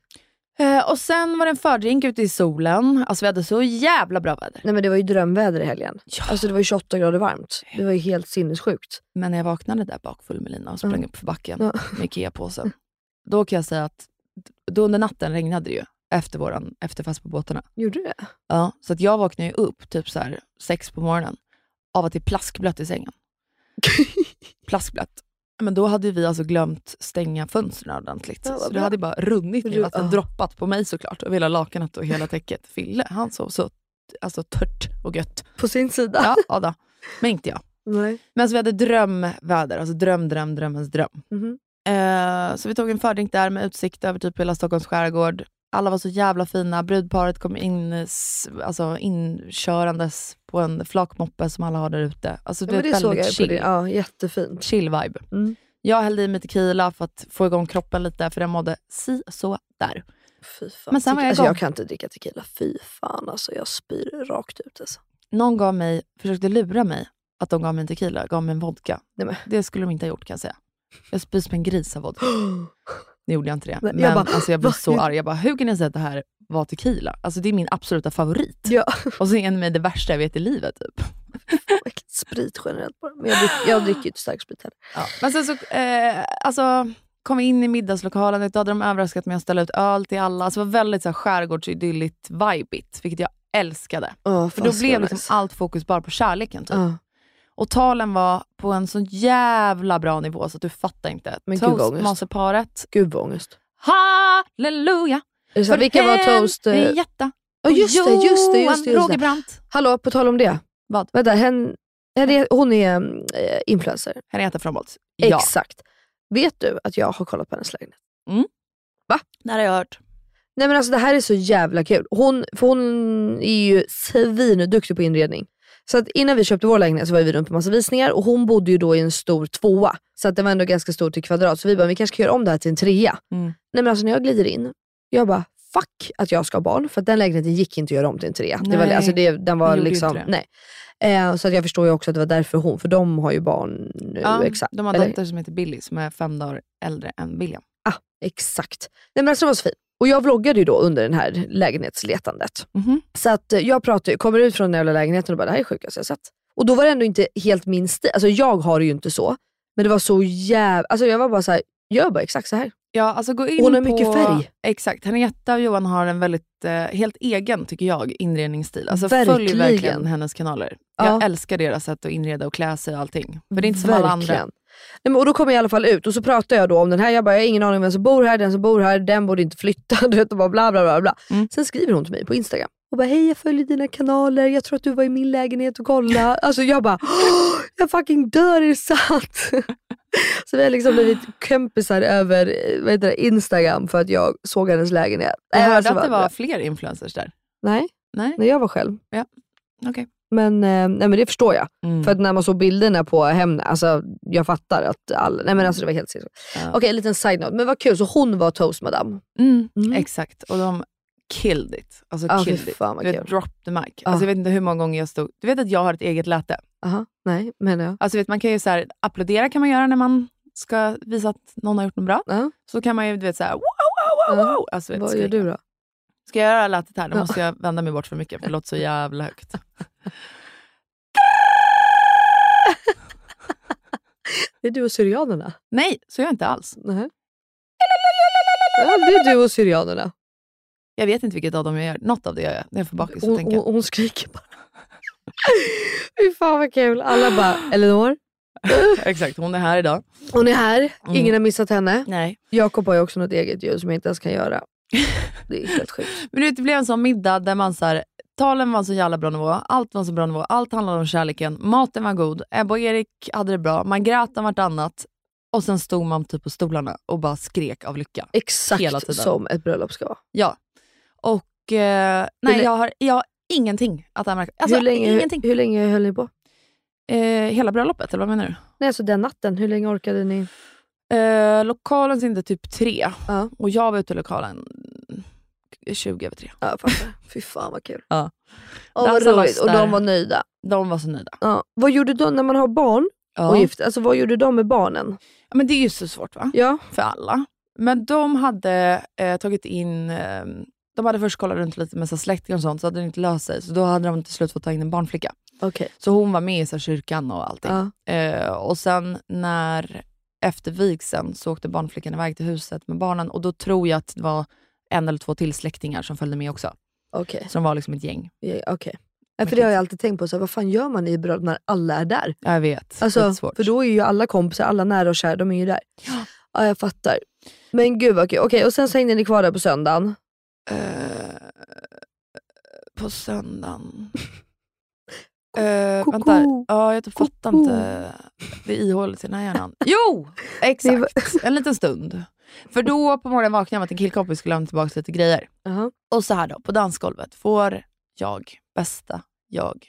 Eh, och sen var det en fördrink ute i solen. Alltså vi hade så jävla bra väder. Nej men det var ju drömväder i helgen. Ja. Alltså det var ju 28 grader varmt. Det var ju helt sinnessjukt. Men när jag vaknade där bakfull med Lina och sprang Mm. upp för backen Ja. med Ikea-påsen. Då kan jag säga att då under natten regnade det ju efter våran efterfest på båtarna. Gjorde det? Ja, så att jag vaknade ju upp typ så här sex på morgonen av att det är plaskblött i sängen. (laughs) plaskblött. Men då hade vi alltså glömt stänga fönstren ordentligt. Ja, så det hade bara runnit ner vatten, droppat på mig såklart. Och hela lakanet och hela täcket. Fille, han sov så alltså, tört och gött. På sin sida? Ja, ja då. Men inte jag. Nej. Men alltså, vi hade drömväder, alltså dröm, dröm, drömmens dröm. Mhm. Eh, så vi tog en fördrink där med utsikt över typ hela Stockholms skärgård. Alla var så jävla fina. Brudparet kom in, alltså inkörandes på en flakmoppe som alla har där ute. Alltså, Ja, det är det såg väldigt jag ju på chill, det. Ja, jättefint. chill vibe. Mm. Jag hällde i mig tequila för att få igång kroppen lite, för den mådde si så där. Fy fan. Men sen var jag alltså, jag kan inte dricka tequila. Fy fan alltså. Jag spyr rakt ut alltså. Någon gav mig, försökte lura mig att de gav mig en tequila, gav mig en vodka. Nej, men. Det skulle de inte ha gjort kan jag säga. Jag spyr som en gris av vodka. (gasps) (gasps) Nu gjorde jag inte det. Men jag bara, alltså, jag blev "Va? så arg. Jag bara, hur kan ni säga att det här var tequila? Alltså det är min absoluta favorit. Ja. Och så är det med det värsta jag vet i livet. Typ. Sprit generellt bara. Men jag, drick, jag dricker ju inte stark sprit heller. Ja. Men sen så eh, alltså, kom vi in i middagslokalen. Då hade de överraskat med att ställa ut öl till alla. Alltså, det var väldigt så här, skärgårdsidylligt, vibigt, vilket jag älskade. Oh, För då blev liksom allt fokus bara på kärleken. Typ. Ja. Och talen var på en så jävla bra nivå så att du fattar inte. Men. Toastmasterparet. Gud vad ångest. Halleluja! Så, vilka var toast? eh, Henrietta. Ja just det, just det. Just det, just Roger. Brandt. Hallå, på tal om det. Vad? Vänta, hen, hen, hon är äh, influencer. Henrietta Fromholtz. Ja, Exakt. Vet du att jag har kollat på hennes lägenhet? det har jag hört. Nej men alltså det här är så jävla kul. Hon, för hon är ju svinduktig på inredning. Så att innan vi köpte vår lägenhet så var vi runt på massa visningar och hon bodde ju då i en stor tvåa. Så att det var ändå ganska stort till kvadrat. Så vi bara, vi kanske ska göra om det här till en trea. Mm. Nej men alltså när jag glider in, jag bara fuck att jag ska ha barn. För den lägenheten gick inte att göra om till en trea. Det var, Nej, alltså det, den var den liksom, nej. Eh, så att jag förstår ju också att det var därför hon, för de har ju barn nu. Ja, exakt. de har Eller- dotter som heter Billy som är fem dagar äldre än William. Ah, exakt. Nej men alltså det var så fint. Och jag vloggade ju då under den här lägenhetsletandet. Mhm. Så att eh, jag pratar, kommer ut från den jävla lägenheten och bara, det här är sjukaste jag sett. Och då var det ändå inte helt min stil. Alltså jag har det ju inte så. Men det var så jävla, alltså jag var bara så här, gör bara exakt så här. Ja, alltså gå in Hon har på, mycket färg. Exakt. Henrietta och Johan har en väldigt, eh, helt egen, tycker jag, inredningsstil. Alltså följ Verkligen. verkligen hennes kanaler. Ja. Jag älskar deras sätt att inreda och klä sig och allting. För det är inte som alla andra. Nej, men, och då kom jag i alla fall ut och så pratade jag då om den här. Jag bara, jag har ingen aning om vem som bor här, den som bor här, den borde inte flytta. (laughs) Du vet, och bara bla bla bla. bla. Mm. Sen skriver hon till mig på Instagram och bara, hej jag följer dina kanaler, jag tror att du var i min lägenhet och kolla. (laughs) Alltså jag bara, "Åh, jag fucking dör, är det sant? (laughs) så vi har liksom blivit kompisar över eh, vad heter det, Instagram för att jag såg hennes lägenhet. Jag hörde alltså, att det var fler influencers där. Nej, Nej? när jag var själv. Okej. Men, eh, nej, men det förstår jag. Mm. För att när man såg bilderna på Hemnet, alltså jag fattar att alla, nej men alltså det var helt sinnessjukt. Ja. Okej, en liten side-note. Men vad kul, så hon var toastmadam. Mm, Mm. Exakt, och de killed it. Alltså fy killed it. fan vet, drop the mic. Ja. Alltså, jag vet inte hur många gånger jag stod... Du vet att jag har ett eget läte? Aha, nej menar jag. Alltså, vet, man kan ju så här, applådera kan man göra när man ska visa att någon har gjort något bra. Ja. Så kan man ju du vet, så här, wow, wow, wow, wow. Alltså, vet, Vad gör du då? Ska jag göra lätet här? Då måste jag vända mig bort för mycket för det låter så jävla högt. (laughs) Det är du och syrianerna. Nej, så gör jag inte alls. Nej. Ja, det är du och syrianerna. Jag vet inte vilket av dem jag gör. Något av det gör jag. Det är för bakis Hon, tänka. hon, hon skriker bara. (laughs) Fy fan vad kul. Alla bara, Elinor, (laughs) Exakt, hon är här idag. hon är här. Mm. Ingen har missat henne. Nej. Jakob har ju också något eget ljud som jag inte ens kan göra. (laughs) Det är helt sjukt. Men du vet, det blev en sån middag där man så här, talen var så jävla bra nivå, allt var så bra nivå, allt handlade om kärleken, maten var god, Ebba och Erik hade det bra, man grät om vartannat och sen stod man typ på stolarna och bara skrek av lycka. Hela Exakt tiden. som ett bröllop ska vara. Ja. Och eh, nej, jag har, jag har ingenting att anmärka alltså, hur, länge, ingenting. hur länge höll ni på? Eh, hela bröllopet, eller vad menar du? Nej, alltså den natten, hur länge orkade ni? Eh, lokalen stängde typ tre Ja. och jag var ute i lokalen 20 över tre. Ja, fattar. Fy fan vad kul. Ja. Åh, vad roligt. Och de var nöjda. De var så nöjda. Ja. Vad gjorde de när man har barn Ja. och gift? Alltså, vad gjorde de med barnen? Ja, men det är ju så svårt va? Ja. för alla. Men de hade eh, tagit in, eh, de hade först kollat runt lite med så släktingar och sånt, så hade det inte löst sig. Så då hade de till slut fått ta in en barnflicka. Okej. Så hon var med i så kyrkan och allting. Ja. Eh, och sen när, efter vigseln så åkte barnflickan iväg till huset med barnen och då tror jag att det var en eller två till släktingar som följde med också. Okej. Så de var liksom ett gäng. Ja, okej. Ja, för det har jag alltid tänkt på, så här, vad fan gör man i bröllop när alla är där? Jag vet, Alltså, svårt. för då är ju alla kompisar, alla nära och kära, de är ju där. Ja, jag fattar. Men gud vad kul. Okej, och sen så hängde ni kvar där på söndagen. Eh, på söndagen. (laughs) Uh, vänta, ja, jag fattar Koko. inte. Det är ihåligt i den här hjärnan. (laughs) Jo! Exakt, en liten stund. För då på morgonen vaknade jag med att en killkompis skulle lämna tillbaka lite grejer. Jaha. Och så här då, på dansgolvet får jag, bästa jag,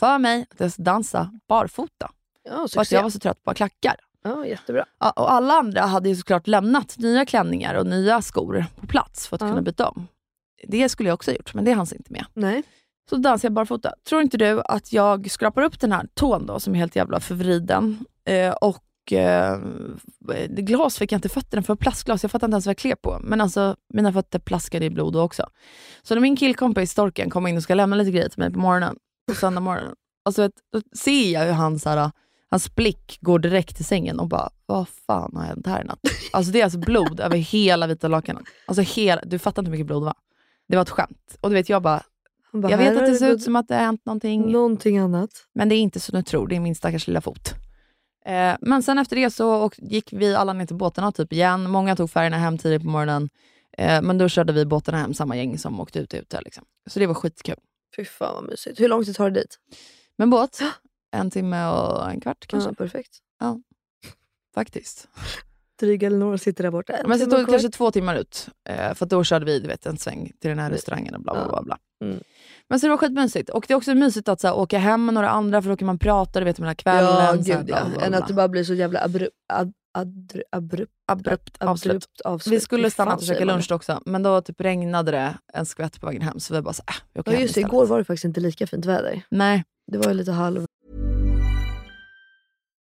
för mig att jag ska dansa barfota. Ja, För att jag var så trött på klackar. Ja, jättebra. Ja, och alla andra hade ju såklart lämnat nya klänningar och nya skor på plats för att Ja. kunna byta om. Det skulle jag också ha gjort, men det hanns inte med. Nej. Så dansar jag barfota. Tror inte du att jag skrapar upp den här tån då, som är helt jävla förvriden. Eh, och eh, glas fick jag inte i fötterna för plastglas. Jag fattar inte ens vad jag klev på. Men alltså, mina fötter plaskade i blod då också. Så när min killkompis Storken kommer in och ska lämna lite grejer till mig på morgonen, på söndag morgonen. Alltså, vet, då ser jag hur han, så här, hans blick går direkt till sängen och bara, vad fan har hänt här i natt? Alltså det är alltså blod över hela vita lakanet. Alltså hela, du fattar inte hur mycket blod det var. Det var ett skämt. Och du vet, jag bara, bara, jag vet att det ser ut som att det har hänt någonting, Någonting annat. men det är inte som du tror. Det är min stackars lilla fot. Eh, men sen efter det så och, gick vi alla ner till båtarna typ igen. Många tog färgerna hem tidigt på morgonen. Eh, men då körde vi båtarna hem, samma gäng som åkte ut ute. Liksom. Så det var skitkul. Fy fan vad mysigt. Hur lång tid tar det dit? Men båt, en timme och en kvart kanske. Ja, perfekt. Faktiskt. Dryga Elinor sitter där borta. En Men timme tog det kanske två timmar ut. Eh, för då körde vi du vet, en sväng till den här restaurangen och bla bla Ja. bla. bla. Mm. Men så det var skitmysigt. Och det är också mysigt att så här, åka hem med några andra för då kan man prata du vet, med hela kvällen. Ja, så här, gud bla, bla, bla, Än att det bara blir så jävla abru, ab, adru, abrupt, Abrupt avslut. abrupt avslut. Vi skulle stanna och käka lunch också, men då typ regnade det en skvätt på vägen hem så vi bara så, äh, vi åker Ja hem just det, istället. igår var det faktiskt inte lika fint väder. Nej. Det var ju lite halv...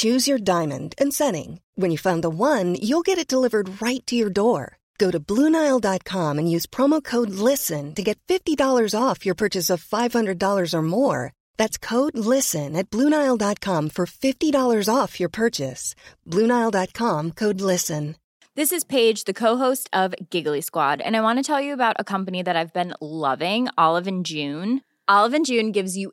Choose your diamond and setting. When you find the one, you'll get it delivered right to your door. Go to Bluenile.com and use promo code LISTEN to get $50 off your purchase of $500 or more. That's code LISTEN at Bluenile.com for $50 off your purchase. Bluenile.com code LISTEN. This is Paige, the co-host of Giggly Squad, and I want to tell you about a company that I've been loving, Olive and June. Olive and June gives you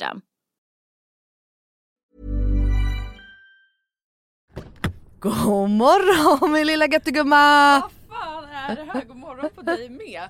God morgon min lilla göttegumma! Vad fan är det här? God morgon på dig med.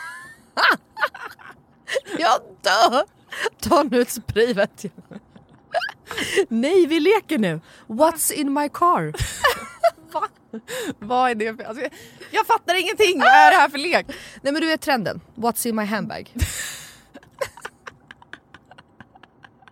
(laughs) Jag dör! Ta nu ett spray vet jag. Nej, vi leker nu. What's in my car? (laughs) Va? Vad är det för... Alltså, jag, fattar ingenting! Vad är det här för lek? Nej men du vet trenden. What's in my handbag? (laughs)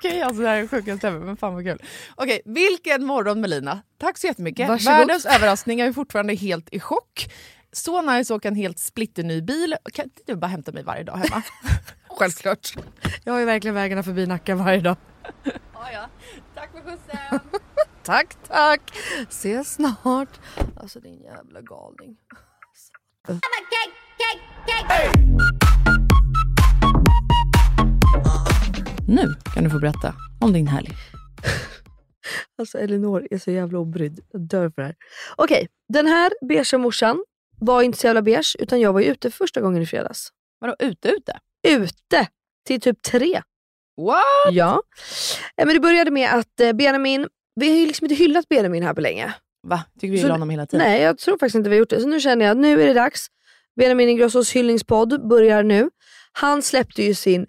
Okej, alltså det här är sjukaste ever, men fan vad kul. Okej, vilken morgon Melina. Tack så jättemycket. Varsågod. Världens överraskning, jag är fortfarande helt i chock. Så nice att åka en helt splitterny bil. Kan inte du bara hämta mig varje dag hemma? (laughs) Självklart. Jag har ju verkligen vägarna förbi Nacka varje dag. Tack för skjutsen! (laughs) Tack tack! Ses snart. Alltså din jävla galning. Nu kan du få berätta om din helg. (laughs) Alltså Elinor är så jävla obrydd. Jag dör för det här. Okej, den här beigea morsan var inte så jävla beige utan jag var ju ute för första gången i fredags. Vadå ute ute? Ute! Till typ tre. What? Ja. Eh, Men det började med att eh, Benjamin, vi har ju liksom inte hyllat Benjamin här på länge. Va? Tycker vi gillar honom hela tiden? Nej, jag tror faktiskt inte vi har gjort det. Så nu känner jag att nu är det dags. Benjamin Ingrossos hyllningspodd börjar nu. Han släppte ju sin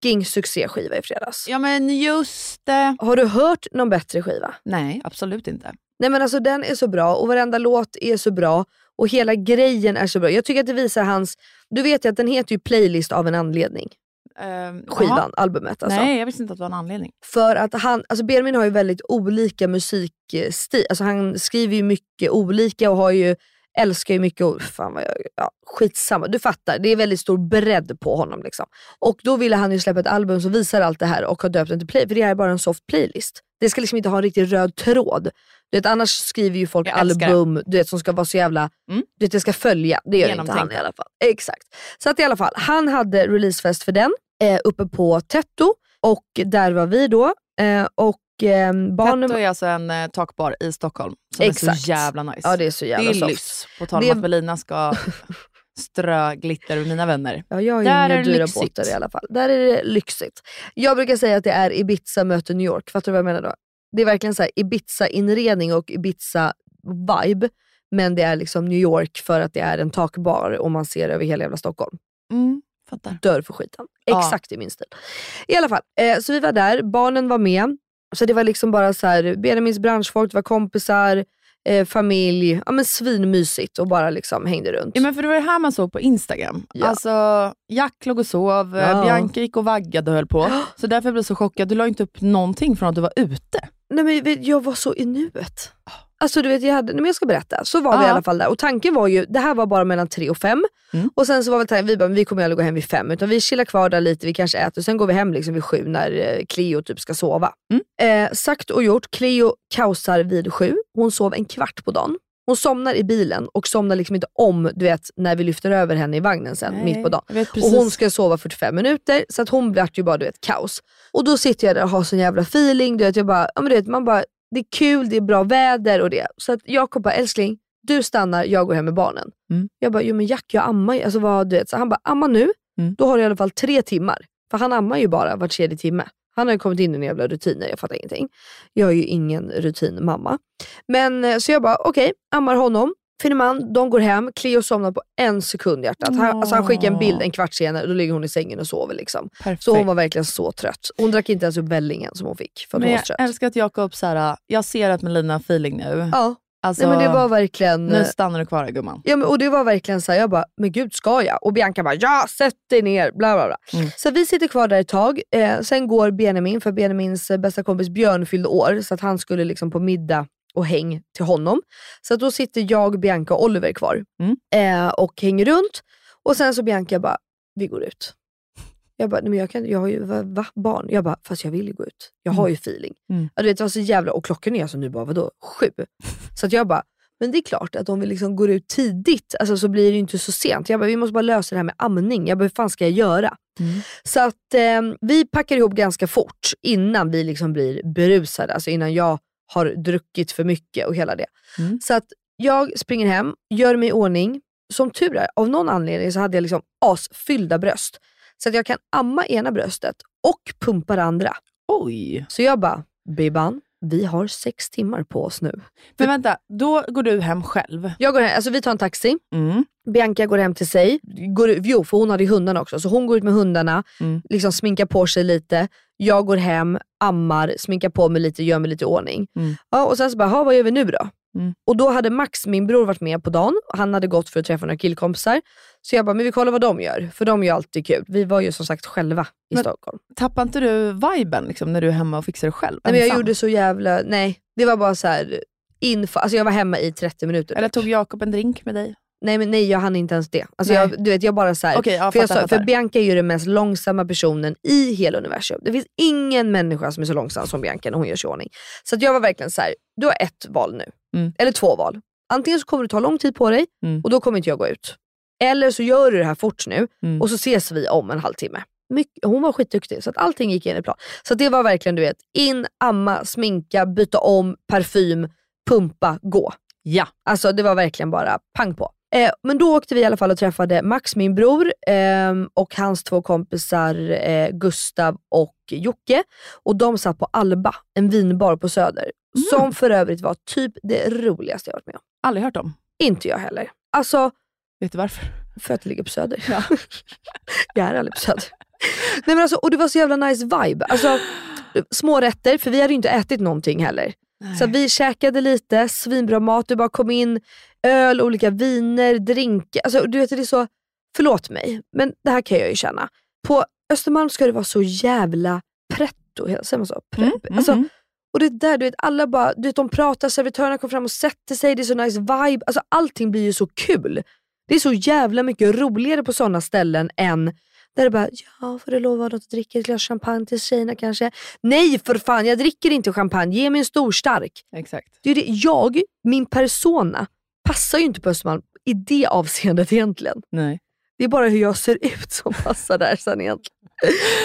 fucking succéskiva i fredags. Ja men just det. Har du hört någon bättre skiva? Nej, absolut inte. Nej men alltså den är så bra och varenda låt är så bra och hela grejen är så bra. Jag tycker att det visar hans, du vet ju att den heter ju playlist av en anledning. Ehm, Skivan, jaha. albumet alltså. Nej, jag visste inte att det var en anledning. För att han, alltså Benjamin har ju väldigt olika musikstil. Alltså han skriver ju mycket olika och har ju, älskar ju mycket, och, fan vad jag, ja, skitsamma. Du fattar, det är väldigt stor bredd på honom. Liksom. Och då ville han ju släppa ett album som visar allt det här och har döpt den till play, för det här är bara en soft playlist. Det ska liksom inte ha en riktig röd tråd. Du vet, annars skriver ju folk album du vet, som ska vara så jävla, Mm. du vet, det ska följa. Det gör inte han i alla fall. Exakt. Så att i alla fall, han hade releasefest för den eh, uppe på Tetto och där var vi då. Eh, och eh, barnen... Tetto är alltså en eh, takbar i Stockholm som är Exakt. så jävla nice. Ja det är så det jävla är soft. lyx. På tal om Det- att Melina ska (laughs) strö glitter över mina vänner. Ja, jag har Där inga är det dyra lyxigt. båtar i alla fall. Där är det lyxigt. Jag brukar säga att det är Ibiza möter New York. Fattar du vad jag menar då? Det är verkligen så Ibiza-inredning och Ibiza-vibe. Men det är liksom New York för att det är en takbar och man ser över hela jävla Stockholm. Mm, fattar. Dör för skiten. Ja. Exakt i min stil. I alla fall, eh, så vi var där, barnen var med. Så det var liksom bara så här, Benjamins branschfolk, det var kompisar, eh, familj. Ja men svinmysigt och bara liksom hängde runt. Ja, men för det var det här man såg på Instagram. Ja. Alltså, Jack låg och sov, eh, Ja. Bianca gick och vaggade och höll på. (gasps) Så därför blev jag så chockad. Du la inte upp någonting från att du var ute. Nej men jag var så i nuet. Alltså du vet, jag, hade, nej, men jag ska berätta. Så var vi i alla fall där. Och tanken var ju, det här var bara mellan tre och fem. Mm. Och sen så var väl tanken, vi bara, vi kommer aldrig gå hem vid fem. Utan vi chillar kvar där lite, vi kanske äter. Sen går vi hem liksom vid sju när eh, Cleo typ ska sova. Mm. Eh, sagt och gjort, Cleo kaosar vid sju. Hon sov en kvart på dagen. Hon somnar i bilen och somnar liksom inte om du vet när vi lyfter över henne i vagnen sen mitt på dagen. Och hon ska sova 45 minuter så att hon vart ju bara du vet, kaos. Och då sitter jag där och har sån jävla feeling. Du vet, jag bara, ja, men du vet, man bara, det är kul, det är bra väder och det. Så att Jakob bara, älskling, du stannar, jag går hem med barnen. Mm. Jag bara, jo men Jack jag ammar ju. Alltså, vad, du vet. Så han bara, amma nu, Mm. då har du i alla fall tre timmar. För han ammar ju bara var tredje timme. Han har ju kommit in i en jävla rutiner, jag fattar ingenting. Jag är ju ingen rutinmamma. Men eh, så jag bara, okej, ammar honom. Finneman, de går hem, Cleo somnar på en sekund hjärtat. Han, alltså han skickar en bild en kvart senare, då ligger hon i sängen och sover. Liksom. Perfekt. Så hon var verkligen så trött. Hon drack inte ens upp vällingen som hon fick för att men hon var jag trött. älskar att Jakob jag ser att Melina har feeling nu. Ja, Alltså, nej, men det var verkligen... Nu stannar du kvar här gumman. Ja, men, och det var verkligen så här, jag bara, men gud ska jag? Och Bianca bara, ja sätt dig ner, bla bla bla. Mm. Så vi sitter kvar där ett tag, eh, sen går Benjamin, för Benjamins bästa kompis Björn fyllde år, så att han skulle liksom på middag och häng till honom. Så då sitter jag, Bianca och Oliver kvar Mm. eh, och hänger runt. Och sen så Bianca bara, vi går ut. Jag bara, men jag, kan, jag har ju va, va, barn. Jag bara, fast jag vill ju gå ut. Jag har ju feeling. Mm. Ja, du vet, det var så jävla, och klockan är alltså nu bara, vadå, sju? (laughs) Så att jag bara, men det är klart att om vi liksom går ut tidigt alltså, så blir det inte så sent. Jag bara, vi måste bara lösa det här med amning. Jag bara, hur fan ska jag göra? Mm. Så att eh, vi packar ihop ganska fort innan vi liksom blir berusade. Alltså innan jag har druckit för mycket och hela det. Mm. Så att jag springer hem, gör mig i ordning. Som tur är, av någon anledning så hade jag liksom asfyllda bröst. Så att jag kan amma ena bröstet och pumpa det andra. Oj. Så jag bara, Bibban, vi har sex timmar på oss nu. Men vänta, då går du hem själv? Jag går hem, alltså vi tar en taxi, Mm. Bianca går hem till sig. Går, jo, för hon hade ju hundarna också. Så hon går ut med hundarna, Mm. liksom sminkar på sig lite. Jag går hem, ammar, sminkar på mig lite, gör mig lite i ordning. Mm. Ja, och sen så bara, "Ha, vad gör vi nu då? Mm. Och då hade Max, min bror, varit med på dagen. Han hade gått för att träffa några killkompisar. Så jag bara, men vi kollar vad de gör. För de gör alltid kul. Vi var ju som sagt själva i Men- Stockholm. Tappar inte du viben liksom, när du är hemma och fixar det själv? Nej, men jag gjorde så jävla, nej. Det var bara så här info. Alltså jag var hemma i 30 minuter. Eller typ. tog Jakob en drink med dig? Nej men nej jag hann inte ens det. Alltså Nej. jag, du vet, jag bara så här, Okej, ja, för, jag sa, för. Bianca är ju den mest långsamma personen i hela universum. Det finns ingen människa som är så långsam som Bianca när hon gör sig i ordning. Så att jag var verkligen så här: du har ett val nu. Mm. Eller två val. Antingen så kommer det ta lång tid på dig Mm. och då kommer inte jag gå ut. Eller så gör du det här fort nu Mm. och så ses vi om en halvtimme. Mycket, hon var skitduktig så att allting gick enligt plan. Så det var verkligen du vet, in, amma, sminka, byta om, parfym, pumpa, gå. Ja. Alltså det var verkligen bara pang på. Eh, men då åkte vi i alla fall och träffade Max, min bror, ehm, och hans två kompisar eh, Gustav och Jocke. Och de satt på Alba, en vinbar på Söder. Som för övrigt var typ det roligaste jag varit med om. Aldrig hört om. Inte jag heller. Alltså, Vet du varför? för att det ligger på Söder. (laughs) jag är aldrig på Söder. Nej, men alltså, och det var så jävla nice vibe. Alltså, små rätter, för vi hade ju inte ätit någonting heller. Så vi käkade lite, svinbra mat, det bara kom in öl, olika viner, drinkar. Alltså, du vet, det är så, förlåt mig, men det här kan jag ju känna. På Östermalm ska det vara så jävla pretto, säger man så? Pre- Mm, mm, alltså, mm. och det där, du vet, alla bara, du vet, de pratar, servitörerna kommer fram och sätter sig, det är så nice vibe. Alltså, allting blir ju så kul. Det är så jävla mycket roligare på sådana ställen än där det bara, ja får du lov att ha något att dricka, ett glas champagne till tjejerna kanske? Nej för fan, jag dricker inte champagne, ge mig en stor stark. Exakt. Det är det. Jag, min persona, passar ju inte på Östermalm i det avseendet egentligen. Nej. Det är bara hur jag ser ut som passar där sen egentligen.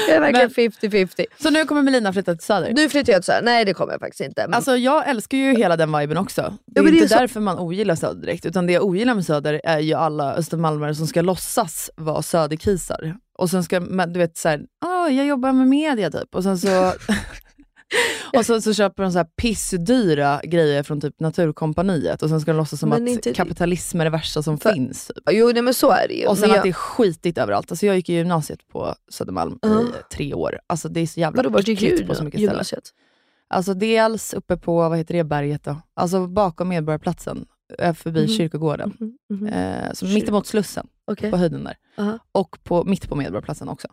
Jag är verkligen 50-50. Så nu kommer Melina flytta till Söder? Nu flyttar jag till Söder. Nej det kommer jag faktiskt inte. Men Alltså jag älskar ju hela den viben också. Det är Ja, det inte är så- därför man ogillar Söder direkt, utan det jag ogillar med Söder är ju alla östermalmare som ska låtsas vara söderkisar. Och sen ska du vet såhär, ah, jag jobbar med media typ. Och sen så, (laughs) och så, så köper de så här pissdyra grejer från typ Naturkompaniet och sen ska de låtsas som Men att kapitalism är det värsta som För- finns. Typ. jo nej, men så är det ju. Och sen Men att jag, det är skitigt överallt. Alltså jag gick i gymnasiet på Södermalm Ja. i tre år. Alltså det är så jävla Vadå äckligt på så mycket ställen. Alltså dels uppe på, vad heter det, berget då? Alltså bakom Medborgarplatsen, förbi Mhm. kyrkogården. Mhm, mhm. Eh, så Kyr- mittemot Slussen, Okej. på höjden där. Aha. Och på, mitt på Medborgarplatsen också.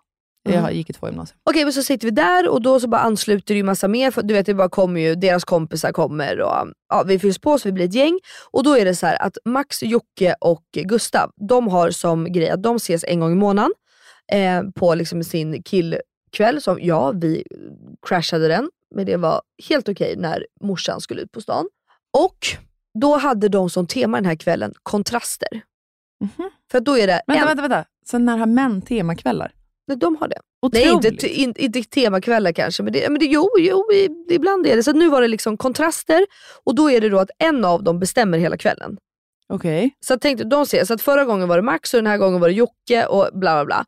Jag gick i två gymnasier. Okej men så sitter vi där och då så bara ansluter det ju massa mer, för du vet det bara kommer ju, deras kompisar kommer och ja, vi fylls på så vi blir ett gäng. Och då är det så här att Max, Jocke och Gustav, de har som grej att de ses en gång i månaden eh, på liksom sin killkväll som ja, vi crashade den, men det var helt okej när morsan skulle ut på stan. Och då hade de som tema den här kvällen kontraster. Mhm. För att då är det Vänta, en, vänta, vänta. Så när har män temakvällar? Nej, de har det. Otroligt. Nej, inte, te- in, inte temakvällar kanske, men, det, men det, jo, jo, ibland är det. Så nu var det liksom kontraster och då är det då att en av dem bestämmer hela kvällen. Okej. Så att tänkte, de ser, så att förra gången var det Max och den här gången var det Jocke och bla bla bla.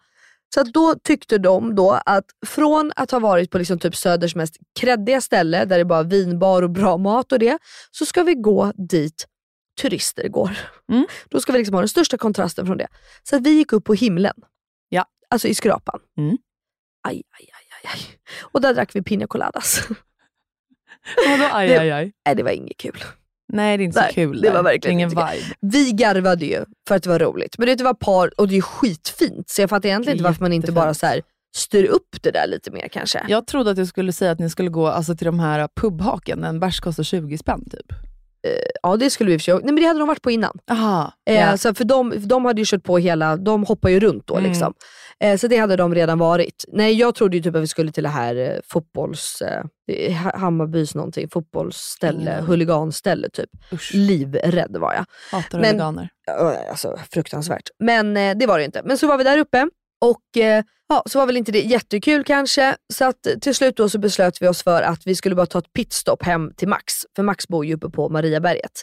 Så att då tyckte de då att från att ha varit på liksom typ Söders mest kreddiga ställe där det bara är vinbar och bra mat och det, så ska vi gå dit turister går. Mm. Då ska vi liksom ha den största kontrasten från det. Så att vi gick upp på himlen. Alltså i skrapan. Mm. Aj, aj, aj, aj. Och där drack vi pina coladas. (laughs) Vadå aj, Det- aj, aj? Nej, det var inget kul. Nej, det är inte Nej, så kul. det där. var verkligen Ingen vibe. Vi garvade ju för att det var roligt. Men det var par och det är skitfint. Så jag fattar egentligen inte varför man inte bara så här styr upp det där lite mer kanske. Jag trodde att du skulle säga att ni skulle gå alltså, till de här pubhaken. En bärs kostar 20 spänn typ. Ja det skulle vi i och för sig- Nej men det hade de varit på innan. Aha, Eh, ja. så för de, för de hade ju kört på hela, de hoppar ju runt då Mm. liksom. Eh, så det hade de redan varit. Nej jag trodde ju typ att vi skulle till det här eh, fotbolls, eh, Hammarbys någonting, fotbollsställe, aning. huliganställe typ. Usch, Livrädd var jag. hatar Men- huliganer. Alltså fruktansvärt. Men det var det inte. Men så var vi där uppe och eh, ja, så var väl inte det jättekul kanske. Så att eh, till slut då så beslöt vi oss för att vi skulle bara ta ett pitstop hem till Max. För Max bor ju uppe på Mariaberget.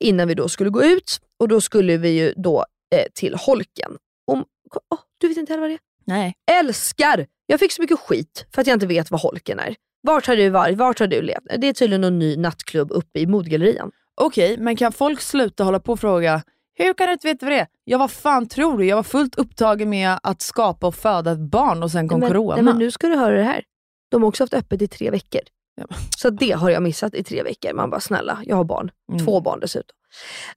Innan vi då skulle gå ut och då skulle vi ju då eh, till Holken. Om, åh, du vet inte heller vad det är? Nej. Älskar! Jag fick så mycket skit för att jag inte vet vad Holken är. Vart har du varit? Vart har du levt? Det är tydligen någon ny nattklubb uppe i Modgallerian. Okej, men kan folk sluta hålla på och fråga hur kan du inte veta vad det är? Ja, vad fan tror du? Jag var fullt upptagen med att skapa och föda ett barn och sen kom men, corona. Nej, men nu ska du höra det här. De har också haft öppet i tre veckor. Ja. Så det har jag missat i tre veckor. Man bara snälla, jag har barn. Mm. Två barn dessutom.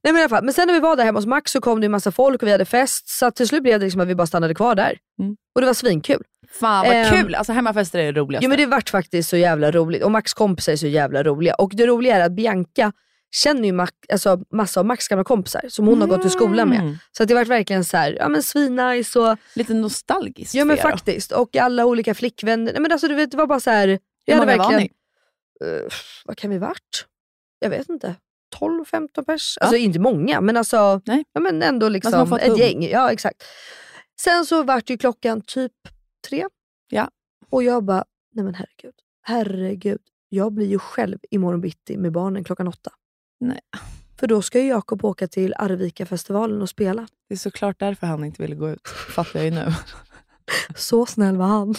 Nej, men, i alla fall. men sen när vi var där hemma hos Max så kom det en massa folk och vi hade fest. Så till slut blev det liksom att vi bara stannade kvar där. Mm. Och det var svinkul. Fan vad Ehm, kul! Alltså hemmafester är det roligaste. Jo men det vart faktiskt så jävla roligt. Och Max kompisar är så jävla roliga. Och det roliga är att Bianca känner ju Max, alltså, massa av Max gamla kompisar som hon har gått i skolan med. Mm. Så att det vart verkligen så här, ja men svinnice och Lite nostalgiskt Ja men faktiskt. Och alla olika flickvänner. Nej, men alltså, du vet, det var bara så här. Hur många var ni? eh, vad kan vi varit? Jag vet inte. 12-15 pers. Alltså inte många men alltså Nej. ja, men ändå liksom fått ett gäng. Ja exakt. Sen så vart ju klockan typ tre. Ja. Och jag bara, nej men herregud. Herregud. Jag blir ju själv imorgon bitti med barnen klockan åtta. Nej. För då ska ju Jakob åka till Arvika-festivalen och spela. Det är såklart därför han inte ville gå ut. Fattar jag ju nu. (laughs) Så snäll var han.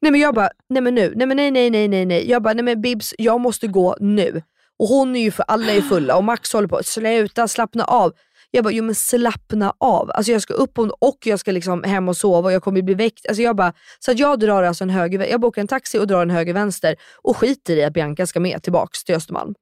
nej men jag bara, nej men nu, nej men nej nej nej nej nej. Jag bara, nej men Bibs, jag måste gå nu. Och hon är ju för alla är fulla och Max håller på, sluta slappna av. Jag bara, jo men slappna av. Alltså jag ska upp och, och jag ska liksom hem och sova och jag kommer bli väckt. Alltså jag bara, så att jag drar alltså en höger, jag bokar en taxi och drar en höger vänster och skiter i att Bianca ska med tillbaks till Östermalm.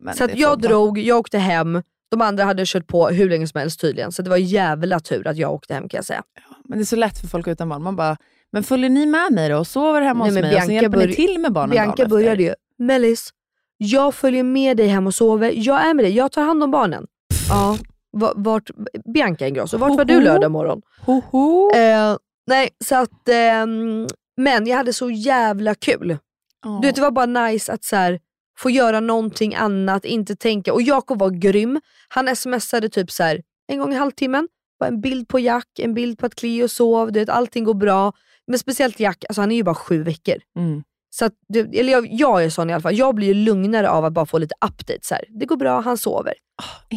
Ja, men så jag drog, jag åkte hem. De andra hade kört på hur länge som helst tydligen. Så det var jävla tur att jag åkte hem kan jag säga. Men det är så lätt för folk utan barn. Man bara, men följer ni med mig då och sover hemma Nej, hos men mig och så Bianca hjälper börj- ni till med barnen Bianca började ju, Mellis, jag följer med dig hem och sover. Jag är med dig, jag tar hand om barnen. Ja, va- vart, Bianca Ingrosso, vart var du lördag morgon? Hoho. Eh, nej, så att, ehm, men jag hade så jävla kul. Ja. Du vet, det var bara nice att så här, få göra någonting annat, inte tänka. Och Jakob var grym. Han smsade typ så här, en gång i halvtimmen. Bara en bild på Jack, en bild på att Cleo sov, du vet, allting går bra. Men speciellt Jack, alltså han är ju bara sju veckor. Mm. Så att, eller jag, jag är sån i alla fall. Jag blir ju lugnare av att bara få lite update. Så här. Det går bra, han sover.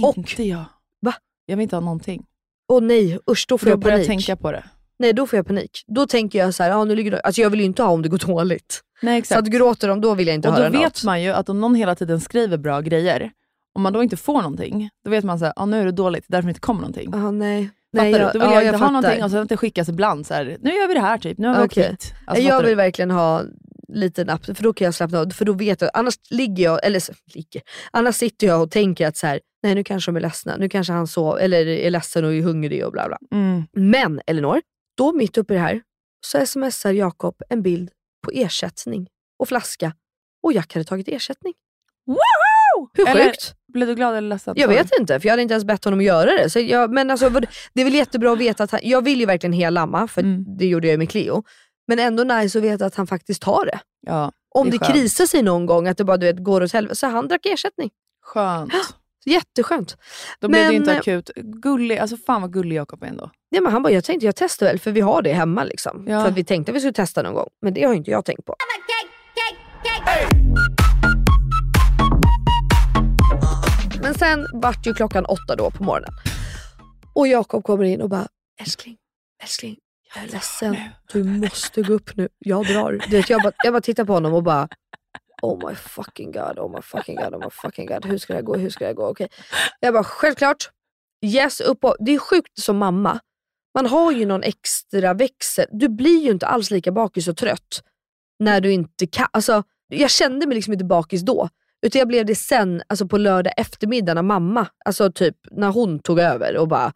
Och- Inte jag. Va? Jag vill inte ha någonting. Och nej, usch då får jag jag panik. tänka på det. Nej, då får jag panik. Då tänker jag så här, ja, nu ligger alltså jag vill ju inte ha om det går dåligt. Nej Så exakt. att gråter de, då vill jag inte och då höra vet något. man ju att om någon hela tiden skriver bra grejer, om man då inte får någonting, då vet man att ah, nu är det dåligt, därför det inte kommer någonting. Ja, nej. Fattar nej, du? jag, Då vill ja, jag inte ha fattar. någonting och sen att det skickas ibland så här, nu gör vi det här typ, nu har vi Okej. åkt. Alltså, jag vill du? verkligen ha liten app, för då kan jag slappna av. För då vet jag, annars ligger jag, eller så- ligger, annars sitter jag och tänker att så här, nej nu kanske de är ledsna, nu kanske han sov, eller är ledsen och är hungrig och bla bla. Mm. Men Elinor, då mitt uppe i det här så smsar Jakob en bild på ersättning och flaska och Jack hade tagit ersättning. Woho! Hur Eller- sjukt? Blev du glad eller ledsen? Jag vet inte, för jag hade inte ens bett honom göra det. Så jag, men alltså, det är väl jättebra att veta att han, jag vill ju verkligen helamma, för Mm. det gjorde jag med Cleo. Men ändå nice att veta att han faktiskt tar det. Ja, Om Det det, krisar sig någon gång, att det bara du vet, går åt helvete, så han drack ersättning. skönt. Jätteskönt. Då blev det Men- ju inte akut. Gullig, alltså fan vad gullig Jakob är ändå. Ja, men han bara, jag tänkte jag testar väl, för vi har det hemma. Liksom. Ja. För att vi tänkte att vi skulle testa någon gång, men det har inte jag tänkt på. Men sen vart ju klockan åtta då på morgonen. Och Jakob kommer in och bara, älskling, älskling, jag är ledsen. Du måste gå upp nu. Jag drar. Du vet, jag, bara, jag bara tittar på honom och bara, oh my fucking god, oh my fucking god, oh my fucking god. Hur ska här gå? Hur ska här gå? Okej. Jag bara, självklart. Yes, upp och, Det är sjukt som mamma. Man har ju någon extra växel. Du blir ju inte alls lika bakis och trött när du inte kan. Alltså, jag kände mig liksom inte bakis då. Utan jag blev det sen, alltså på lördag eftermiddag när mamma, alltså typ när hon tog över och bara...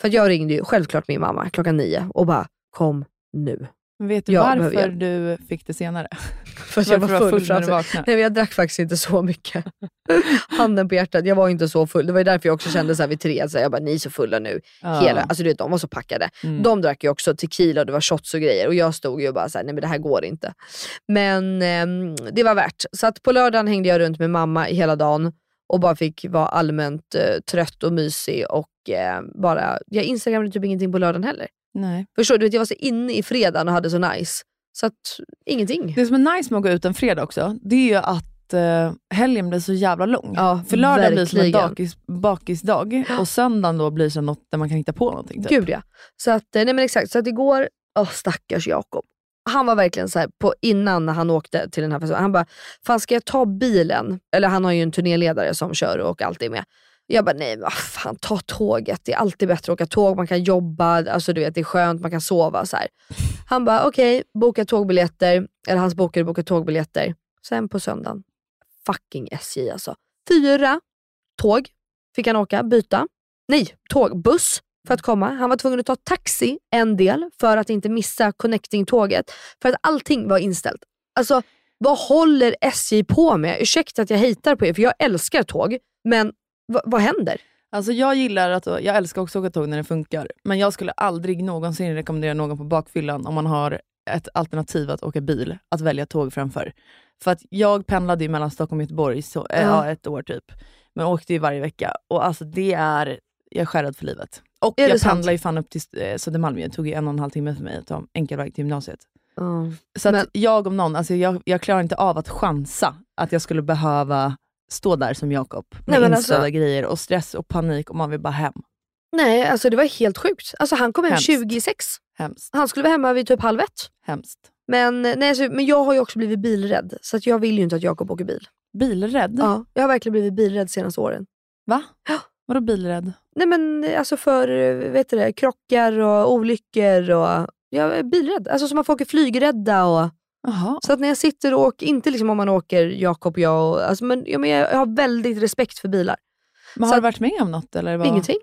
För att jag ringde ju självklart min mamma klockan nio och bara kom nu. Vet du Jag behöver varför hjälp. du fick det senare? (laughs) För att jag var Varför full. när du? Nej, jag drack faktiskt inte så mycket. (laughs) Handen på hjärtat, jag var inte så full. Det var ju därför jag också kände så här vid tre, så här, jag bara ni är så fulla nu. Ja. Hela, alltså du vet, de var så packade. Mm. De drack ju också tequila och det var shots och grejer och jag stod ju och bara såhär, nej men det här går inte. Men ehm, det var värt. Så att på lördagen hängde jag runt med mamma hela dagen och bara fick vara allmänt eh, trött och mysig och eh, bara, jag instagrammade typ ingenting på lördagen heller. Nej. Förstår du? Jag var så inne i fredagen och hade så nice. Så att ingenting. Det som är nice med att gå ut en fredag också, det är ju att eh, helgen blir så jävla lång. Ja, För lördag blir som en bakis, bakisdag och söndagen då blir som något där man kan hitta på någonting. Typ. Gud ja. Så att, eh, nej men exakt, så att igår, åh stackars Jakob. Han var verkligen så här, på, innan när han åkte till den här festivalen, han bara, fan ska jag ta bilen? Eller han har ju en turnéledare som kör och alltid är med. Jag bara, nej men vad fan ta tåget. Det är alltid bättre att åka tåg, man kan jobba, alltså du vet det är skönt, man kan sova. Så här. Han bara, okej, boka tågbiljetter. Eller hans bokade boka tågbiljetter. Sen på söndagen, fucking SJ alltså. Fyra tåg fick han åka, byta. Nej, tåg, buss för att komma. Han var tvungen att ta taxi en del för att inte missa connecting-tåget. För att allting var inställt. Alltså, vad håller SJ på med? Ursäkta att jag hatar på er, för jag älskar tåg. Men vad- vad händer? Alltså jag gillar att, jag älskar också att åka tåg när det funkar, men jag skulle aldrig någonsin rekommendera någon på bakfyllan om man har ett alternativ att åka bil, att välja tåg framför. För att jag pendlade ju mellan Stockholm och Göteborg så, äh, Ja. ett år typ, men åkte ju varje vecka. Och alltså det är, jag är skärrad för livet. Och jag sant? pendlar ju fan upp till eh, Södermalm, det tog ju en och en halv timme för mig att ta enkel väg till gymnasiet. Så att Men- jag om någon, alltså jag, jag klarar inte av att chansa att jag skulle behöva stå där som Jakob med Nej, men inställda alltså- grejer och stress och panik och man vill bara hem. Nej, alltså det var helt sjukt. Alltså han kom hem Hemskt. 26. Hemskt. Han skulle vara hemma vid typ halv ett. Hemskt. Men, nej, alltså, men jag har ju också blivit bilrädd, så att jag vill ju inte att Jakob åker bil. Bilrädd? Ja, jag har verkligen blivit bilrädd senaste åren. Va? Ja. Vadå bilrädd? Nej men alltså för vet du det, krockar och olyckor och jag är bilrädd. Alltså som att folk är flygrädda. Och, Jaha. så att när jag sitter och åker, inte liksom om man åker Jakob och jag, och, alltså, men, ja, men jag har väldigt respekt för bilar. Men Så har du att- varit med om något? Eller vad? Ingenting.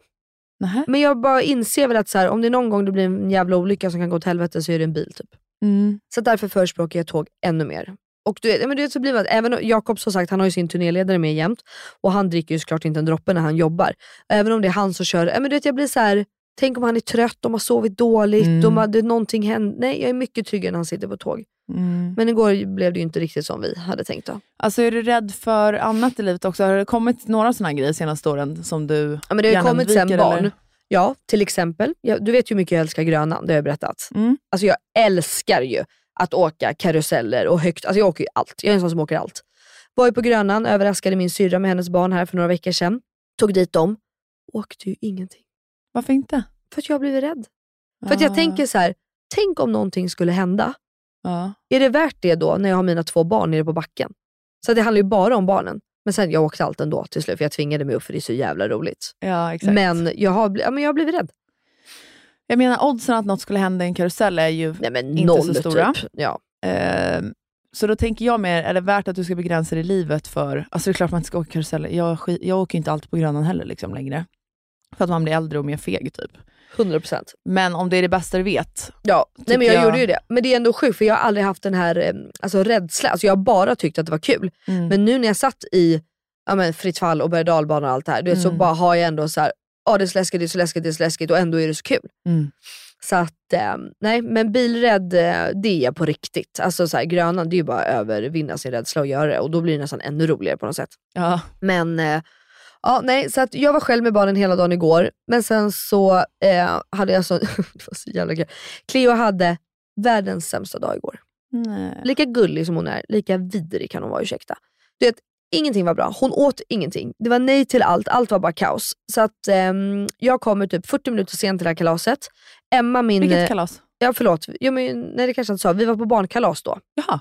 Nähä. Men jag bara inser väl att så här, om det någon gång det blir en jävla olycka som kan gå åt helvete så är det en bil. typ. Mm. Så därför förespråkar jag tåg ännu mer. Och du vet, men du vet så blir det, även om- Jakob som sagt, han har ju sin turnéledare med jämt och han dricker ju såklart inte en droppe när han jobbar. Även om det är han som kör, men du vet, jag blir så här. tänk om han är trött, de har sovit dåligt, Mm. har, det, någonting händer. Nej, jag är mycket tryggare när han sitter på tåg. Mm. Men igår blev det ju inte riktigt som vi hade tänkt. Då. Alltså är du rädd för annat i livet också? Har det kommit några sådana grejer senaste åren som du Ja, men det har gärna kommit sen barn. eller? Ja, till exempel. Jag, du vet ju hur mycket jag älskar Grönan, det har jag berättat. Mm. Alltså jag älskar ju att åka karuseller och högt. Alltså jag åker ju allt. Jag är en sån som åker allt. Var ju på Grönan, överraskade min syrra med hennes barn här för några veckor sedan. Tog dit dem. Åkte ju ingenting. Varför inte? För att jag har blivit rädd. För att jag Ah. tänker så här, tänk om någonting skulle hända. Ja. Är det värt det då när jag har mina två barn nere på backen? Så det handlar ju bara om barnen. Men sen jag åkte allt ändå till slut för jag tvingade mig upp för det är så jävla roligt. ja, exakt. Men jag har, ja, men jag har blivit rädd. Jag menar oddsen att något skulle hända i en karusell är ju Nej men Inte noll så stora. typ. Ja. Ehm, så då tänker jag mer, är det värt att du ska begränsa ditt livet för... Alltså det är klart man inte ska åka karusell. Jag, jag åker inte alltid på Grönan heller liksom, längre. För att man blir äldre och mer feg typ. 100%. Men om det är det bästa du vet. Ja, nej men jag, jag- gjorde ju det. Men det är ändå sjukt för jag har aldrig haft den här eh, alltså, rädslan. Alltså, jag har bara tyckt att det var kul. Mm. Men nu när jag satt i ja, men, fritt fall och berg och dalbana och allt det här, vet, så Mm. bara har jag ändå så här, ja det är så läskigt, det är så läskigt, det är så läskigt och ändå är det så kul. Mm. Så att, eh, nej men bilrädd, eh, det är jag på riktigt. Alltså så här, grönan, det är ju bara att övervinna sin rädsla och göra det och då blir det nästan ännu roligare på något sätt. Ja. Men eh, ja, nej, så att jag var själv med barnen hela dagen igår, men sen så eh, hade jag så, (laughs) det var så jävla kul. Cleo hade världens sämsta dag igår. Nej. Lika gullig som hon är, lika vidrig kan hon vara, ursäkta. Du vet, ingenting var bra. Hon åt ingenting. Det var nej till allt, allt var bara kaos. Så att ehm, jag kommer typ 40 minuter sent till det här kalaset. Emma min... Vilket eh, kalas? Ja förlåt, ja, men, nej det kanske jag inte sa. Vi var på barnkalas då. Jaha.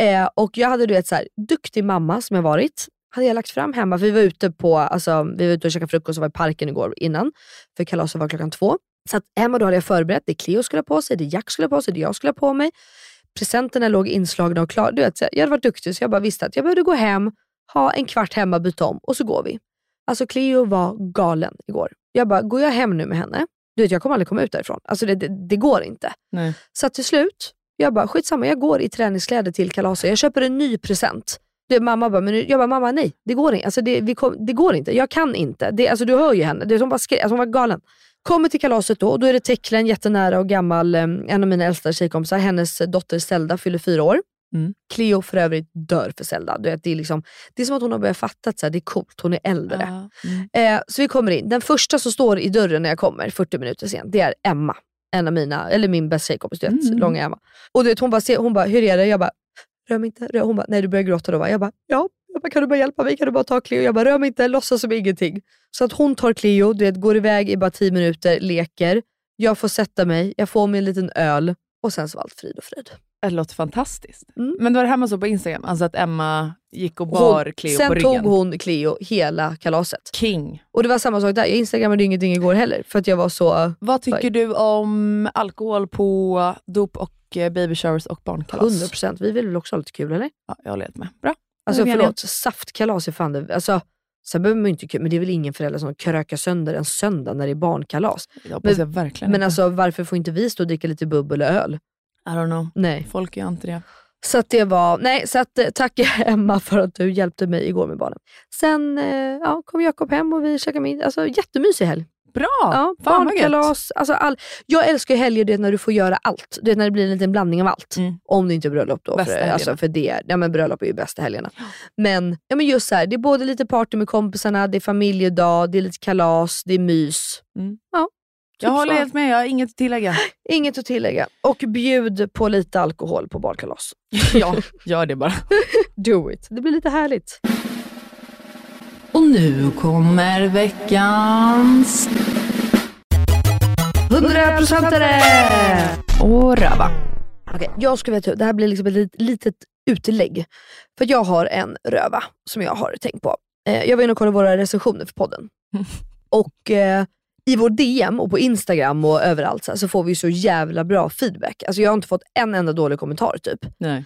Eh, och jag hade du vet så här, duktig mamma som jag varit, hade jag lagt fram hemma. För vi var ute på, alltså, vi var ute och käkade frukost och var i parken igår innan. För kalaset var klockan två. Så att hemma då hade jag förberett, det Cleo skulle ha på sig, det Jack skulle ha på sig, det jag skulle ha på mig. Presenterna låg inslagna och klara. Du vet, så jag hade varit duktig så jag bara visste att jag behövde gå hem, ha en kvart hemma, byta om och så går vi. Alltså Cleo var galen igår. Jag bara, går jag hem nu med henne? Du vet, jag kommer aldrig komma ut därifrån. Alltså det, det, det går inte. Nej. Så till slut, Jag bara, skitsamma, jag går i träningskläder till kalaset. Jag köper en ny present. Det, mamma bara, men nu- jag bara, mamma nej, det går inte. Alltså, det, vi kom, det går inte. Jag kan inte. Det, alltså, du hör ju henne. Det, hon, bara skrek, alltså, hon var galen. Kommer till kalaset då och då är det Tekla, en jättenära och gammal, eh, en av mina äldsta tjejkompisar. Hennes dotter Zelda fyller fyra år. Mm. Cleo för övrigt dör för Zelda. Du vet, det, är liksom, det är som att hon har börjat fatta att det är coolt, hon är äldre. Ja. Mm. Eh, så vi kommer in. Den första som står i dörren när jag kommer, 40 minuter sent, det är Emma. En av mina, eller min bästa tjejkompis, du vet, Mm. långa Emma. Och du vet, hon bara, hon bara, hur är det? Jag bara, rör mig inte. Rör. Hon bara, nej du börjar gråta då va? Jag bara, ja. Jag bara, kan du bara hjälpa mig? Kan du bara ta Cleo? Jag bara, rör mig inte, låtsas som ingenting. Så att hon tar Cleo, du vet, går iväg i bara 10 minuter, leker. Jag får sätta mig, jag får mig en liten öl och sen så var allt frid och frid. Det låter fantastiskt. Mm. Men var det här man såg på Instagram? Alltså att Emma gick och bar Hon, Cleo sen på ryggen? tog hon Cleo hela kalaset. King. Och det var samma sak där, jag instagrammade ingenting igår heller för att jag var så Vad tycker Oj. du om alkohol på dop och eh, baby showers och barnkalas? 100%. Vi vill väl också ha lite kul eller? Ja, jag håller helt med. Bra. Alltså förlåt, saftkalas är fan det... Alltså, sen behöver man ju inte kul, men det är väl ingen förälder som krökar sönder en söndag när det är barnkalas. Jag hoppas Men- jag verkligen Men inte. alltså varför får inte vi stå och dricka lite bubbel och öl? I don't know. Nej. Folk är inte det. Så att det var, nej så att eh, tack (laughs) Emma för att du hjälpte mig igår med barnen. Sen eh, ja, kom Jakob hem och vi käkade middag. Alltså jättemysig helg. Bra! Ja, barnkalas. Alltså all, jag älskar helger det är när du får göra allt. Det är när det blir en liten blandning av allt. Mm. Om det inte är bröllop då. Bästa För, helgerna. alltså, för det, ja, men bröllop är ju bästa helgerna. Men, ja, men just så här, det är både lite party med kompisarna, det är familjedag, det är lite kalas, det är mys. Mm. Ja, typ Jag håller så. helt med, jag har inget att tillägga. (laughs) Inget att tillägga. Och bjud på lite alkohol på barnkalas. (laughs) ja, gör det bara. (laughs) Do it. Det blir lite härligt. Och nu kommer veckans... 100%are! Och röva. Okej, jag skulle vilja det här blir liksom ett lit- litet utlägg. För jag har en röva som jag har tänkt på. Eh, jag var inne och kollade våra recensioner för podden. (laughs) Och eh, i vår DM och på Instagram och överallt så, här, så får vi så jävla bra feedback. Alltså jag har inte fått en enda dålig kommentar typ. Nej.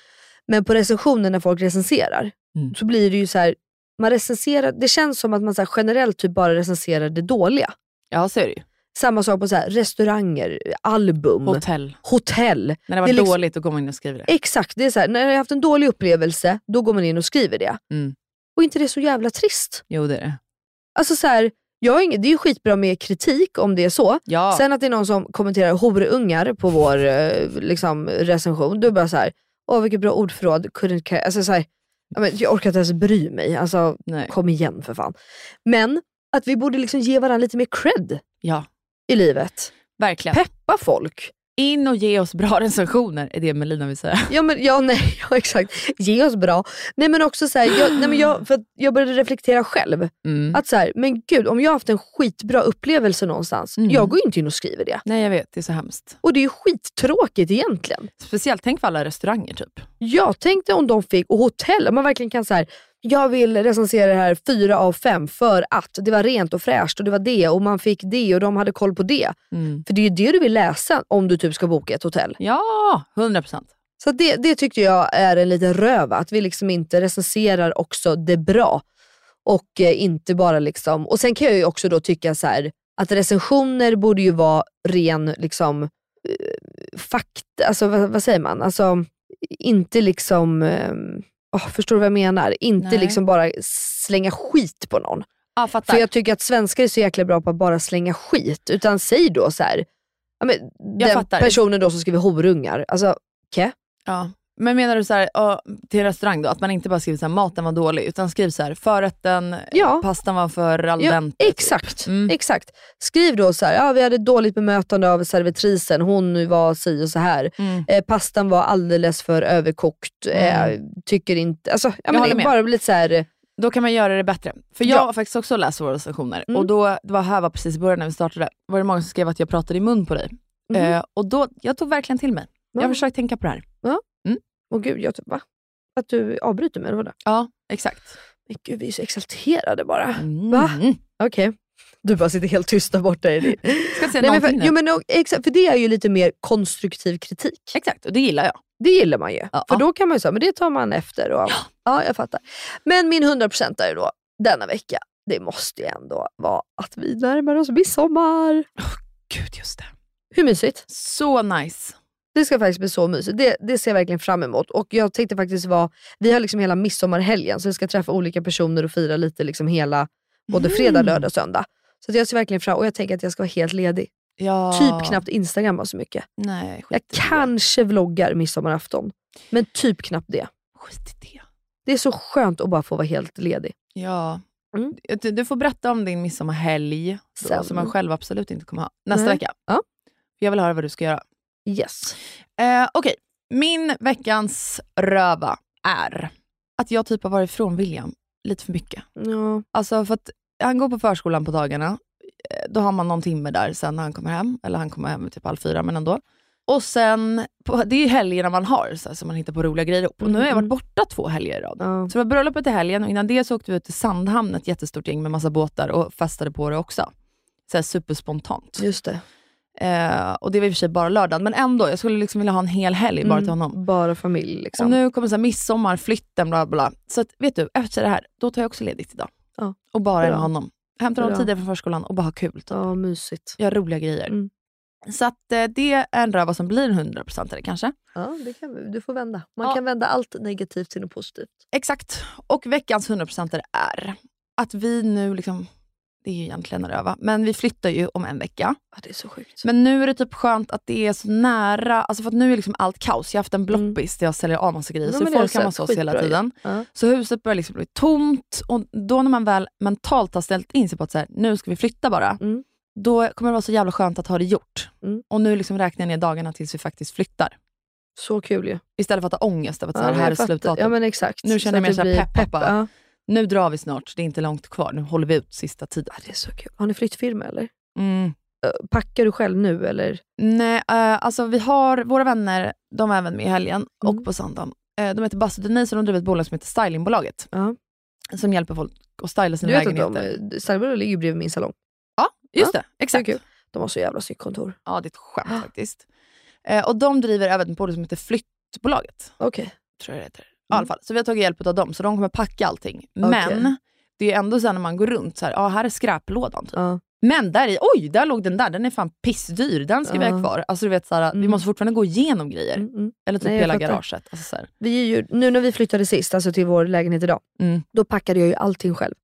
Men på recensionen när folk recenserar Mm. så blir det ju så här, man recenserar, det känns som att man så generellt typ bara recenserar det dåliga. Ja, så är det ju. Samma sak på så här, restauranger, album, Hotell. hotell. När det var Det liksom- dåligt, då går man in och skriver det. Exakt, det är så här, när jag har haft en dålig upplevelse, då går man in och skriver det. Mm. Och inte det är så jävla trist? Jo, det är det. Alltså så här, jag inget, det är ju skitbra med kritik om det är så. Ja. Sen att det är någon som kommenterar horungar på vår eh, liksom, recension, då är det bara så här, åh vilket bra ordförråd, couldn't care. Alltså, så här, jag orkar inte ens bry mig. Alltså, Nej. kom igen för fan. Men att vi borde liksom ge varandra lite mer cred Ja, i livet. verkligen. Peppa folk. In och ge oss bra (laughs) recensioner, är det Melina vill säga. Ja, men, ja, nej, (laughs) ja exakt. Ge oss bra. Nej men också så här, jag, nej, men jag, för jag började reflektera själv. Mm. Att så här, men gud, om jag har haft en skitbra upplevelse någonstans, Mm. jag går inte in och skriver det. Nej, jag vet. Det är så hemskt. Och det är ju skittråkigt egentligen. Speciellt tänk för alla restauranger typ. Jag tänkte om de fick, och hotell, om man verkligen kan så här, jag vill recensera det här fyra av fem för att det var rent och fräscht och det var det och man fick det och de hade koll på det. Mm. För det är ju det du vill läsa om du typ ska boka ett hotell. Ja, 100 procent. Så det, det tyckte jag är en liten röva, att vi liksom inte recenserar också det bra. Och eh, inte bara liksom, och sen kan jag ju också då tycka så här att recensioner borde ju vara ren liksom eh, fakta, alltså vad, vad säger man? Alltså inte liksom, eh, åh, förstår du vad jag menar? Inte Nej. liksom bara slänga skit på någon. Ja, fattar. För jag tycker att svenskar är så jäkla bra på att bara slänga skit. Utan säg då så här, ja, men, den fattar. personen då som skriver horungar, alltså ke? Ja. Men menar du så här, ja, till restaurang då, att man inte bara skriver så här, maten var dålig, utan skriv så här, förrätten, Ja. pastan var för al Ja, dente. typ. exakt, Mm. exakt. Skriv då så här, ja, vi hade dåligt bemötande av servitrisen, hon var si och så här. Mm. Eh, pastan var alldeles för överkokt, eh, tycker inte, alltså, ja, men med. är bara lite så här, Då kan man göra det bättre. För jag Ja. har faktiskt också läst våra recensioner Mm. och då, det var här var precis i början när vi startade, var det många som skrev att jag pratade i mun på dig. Mhm. Eh, och då, jag tog verkligen till mig. Jag Ja. har försökt tänka på det här. Åh gud, jag typ, va? Att du avbryter mig eller vadå? Ja, exakt. Men gud, vi är så exalterade bara. Mm. Va? Okej. Du bara sitter helt tyst där borta i din... (laughs) Ska säga Nej, men för, nu. jo, men, exakt, för det är ju lite mer konstruktiv kritik. Exakt, och det gillar jag. Det gillar man ju. Ja. För då kan man ju säga, men det tar man efter. Och, ja. jag fattar. Men min 100% är då denna vecka, det måste ju ändå vara att vi närmar oss midsommar. Gud, just det. Hur mysigt? Så nice. Det ska faktiskt bli så mysigt. Det, det ser jag verkligen fram emot. Och jag tänkte faktiskt vara, vi har liksom hela midsommarhelgen så vi ska träffa olika personer och fira lite liksom hela, både fredag, lördag och söndag. Så jag ser verkligen fram och jag tänker att jag ska vara helt ledig. Ja. Typ knappt instagramma så mycket. Nej, Jag kanske vloggar midsommarafton. Men typ knappt det. Skit i det. Det är så skönt att bara få vara helt ledig. Ja. Mm. Du, du får berätta om din midsommarhelg, då, som man själv absolut inte kommer ha, nästa Nej. vecka. Ja. Jag vill höra vad du ska göra. Yes. Eh, Okej, min veckans röva är att jag typ har varit ifrån William lite för mycket. Ja. Alltså för att han går på förskolan på dagarna, eh, då har man någon timme där sen när han kommer hem, eller han kommer hem typ halv fyra men ändå. Och sen, på, det är ju helgerna man har så, här, så man hittar på roliga grejer ihop. Och nu har jag varit borta två helger i rad. Ja. Så det var bröllopet i helgen och innan det så åkte vi ut till Sandhamn, ett jättestort gäng med massa båtar och festade på det också. Så här superspontant. Just det. Eh, och det var i och för sig bara lördagen, men ändå, jag skulle liksom vilja ha en hel helg bara till honom. Mm, Bara familj liksom. Och nu kommer så här midsommar, flytten, bla bla. Så att, vet du, efter det här, då tar jag också ledigt idag. Ja. Och bara är med honom. Hämtar honom tidigare från förskolan och bara ha kul. Typ. Ja, mysigt. Göra roliga grejer. Mm. Så att, eh, det är en röva som blir en 100% eller kanske. Ja, det kan vi. Du får vända. Man Ja. kan vända allt negativt till något positivt. Exakt. Och veckans 100% är att vi nu, liksom, det är ju egentligen en röva, men vi flyttar ju om en vecka. Ja, det är så sjukt. Men nu är det typ skönt att det är så nära, alltså för att nu är liksom allt kaos. Jag har haft en bloppis där jag säljer av massa grejer, Ja, så folk jag kan hos oss hela tiden. Ja. Så huset börjar liksom bli tomt och då när man väl mentalt har ställt in sig på att så här, nu ska vi flytta bara, Mm. då kommer det vara så jävla skönt att ha det gjort. Mm. Och nu liksom räknar jag ner dagarna tills vi faktiskt flyttar. Så kul ju. Istället för att ha ångest över att så här, Ja, här jag är slutdatum. Ja men exakt. Nu känner jag att mig så här blir peppad bara. Ja. Nu drar vi snart, det är inte långt kvar. Nu håller vi ut sista tiden. Det är så kul. Har ni flyttfirma eller? Mm. Packar du själv nu eller? Nej, eh, alltså vi har våra vänner, de var även med i helgen Mm. och på söndagen. Eh, de heter och Denise och de driver ett bolag som heter Stylingbolaget. Ja. Som hjälper folk att styla sina Du vet att lägenheter. de, Stylebolaget ligger ju bredvid min salong. Ja, just det. Exakt. Det är. De har så jävla snyggt kontor. Ja, det är ett skämt (gasps) faktiskt. Eh, och de driver även ett bolag som heter Flyttbolaget. Okej. Tror jag det heter. I alla fall. Så vi har tagit hjälp av dem, så de kommer packa allting. Okej. Men det är ändå så här när man går runt, så här, ja, här är skräplådan. Typ. Ja. Men där i, oj, där låg den där, den är fan pissdyr, den ska vi ha kvar. Alltså du vet, så här, Vi Mm. måste fortfarande gå igenom grejer. Mm, mm. Eller typ Nej, hela garaget. Alltså, så här. Vi är ju, nu när vi flyttade sist, alltså till vår lägenhet idag, Mm. då packade jag ju allting själv.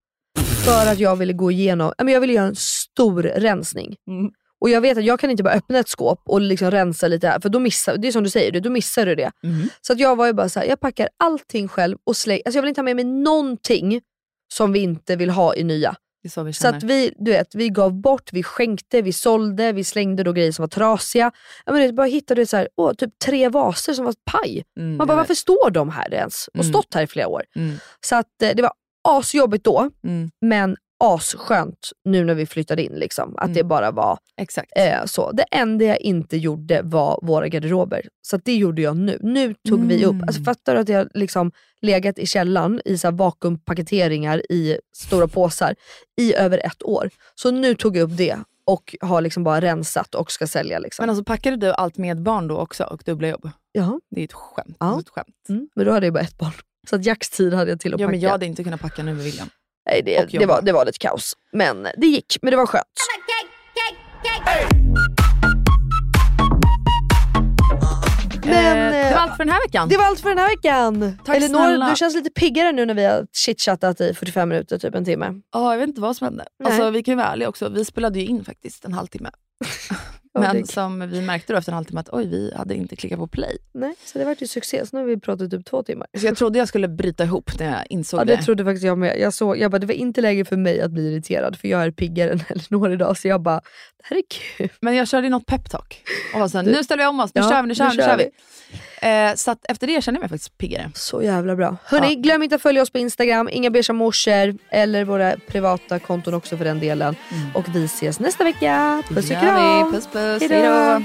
För att jag ville gå igenom, jag ville göra en stor rensning. Mm. Och jag vet att jag kan inte bara öppna ett skåp och liksom rensa lite här, för då missar, det är som du säger, då missar du det. Mm. Så att jag var ju bara så här, jag packar allting själv och slänger, alltså jag vill inte ha med mig någonting som vi inte vill ha i nya. Så vi Så att vi, du vet, vi gav bort, vi skänkte, vi sålde, vi slängde då grejer som var trasiga. Jag menar, bara hittade så här, åh, typ tre vaser som var paj. Mm, Man bara, varför står de här ens? Och Mm. stått här i flera år. Mm. Så att eh, det var asjobbigt då, Mm. men asskönt nu när vi flyttade in. Liksom, att det Mm. bara var eh, så. Det enda jag inte gjorde var våra garderober. Så det gjorde jag nu. Nu tog vi upp, Mm. alltså fattar du att jag liksom legat i källaren i så vakuumpaketeringar i stora påsar i över ett år. Så nu tog jag upp det och har liksom bara rensat och ska sälja. Liksom. Men alltså packade du allt med barn då också och dubbla jobb? Jaha. Det är ett skämt. Ja. Det är ett skämt. Mm. Men då hade jag bara ett barn. Så att Jacks tid hade jag till att Ja, packa. men jag hade inte kunnat packa nu med William. Nej, det, det, var, det var lite kaos. Men det gick, men det var skönt. Men, eh, det var allt för den här veckan. Det var allt för den här veckan. Tack Elinor, snälla. du känns lite piggare nu när vi har chitchattat i 45 minuter, typ en timme. Ja, jag vet inte vad som hände. Alltså, vi kan ju vara ärliga också. Vi spelade ju in faktiskt en halvtimme. (laughs) Men det- som vi märkte då efter en halvtimme att oj, vi hade inte klickat på play. Nej, så det vart ju succé. Så nu har vi pratat typ två timmar. Så jag trodde jag skulle bryta ihop när jag insåg Ja, det. det trodde faktiskt jag med. Jag, såg, jag bara, det var inte läge för mig att bli irriterad för jag är piggare än (laughs) Elinor idag. Så jag bara, det här är kul. Men jag körde ju något peptalk. Och var så här, Du- nu ställer vi om oss, nu Ja, kör vi, nu kör nu vi, kör kör vi. Eh, så efter det kände jag mig faktiskt piggare. Så jävla bra. Hörni, glöm inte att följa oss på Instagram, inga beiga morsor eller våra privata konton också för den delen. Och vi ses nästa vecka. Puss och kram. Puss puss, Hejdå. hejdå.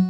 Thank you.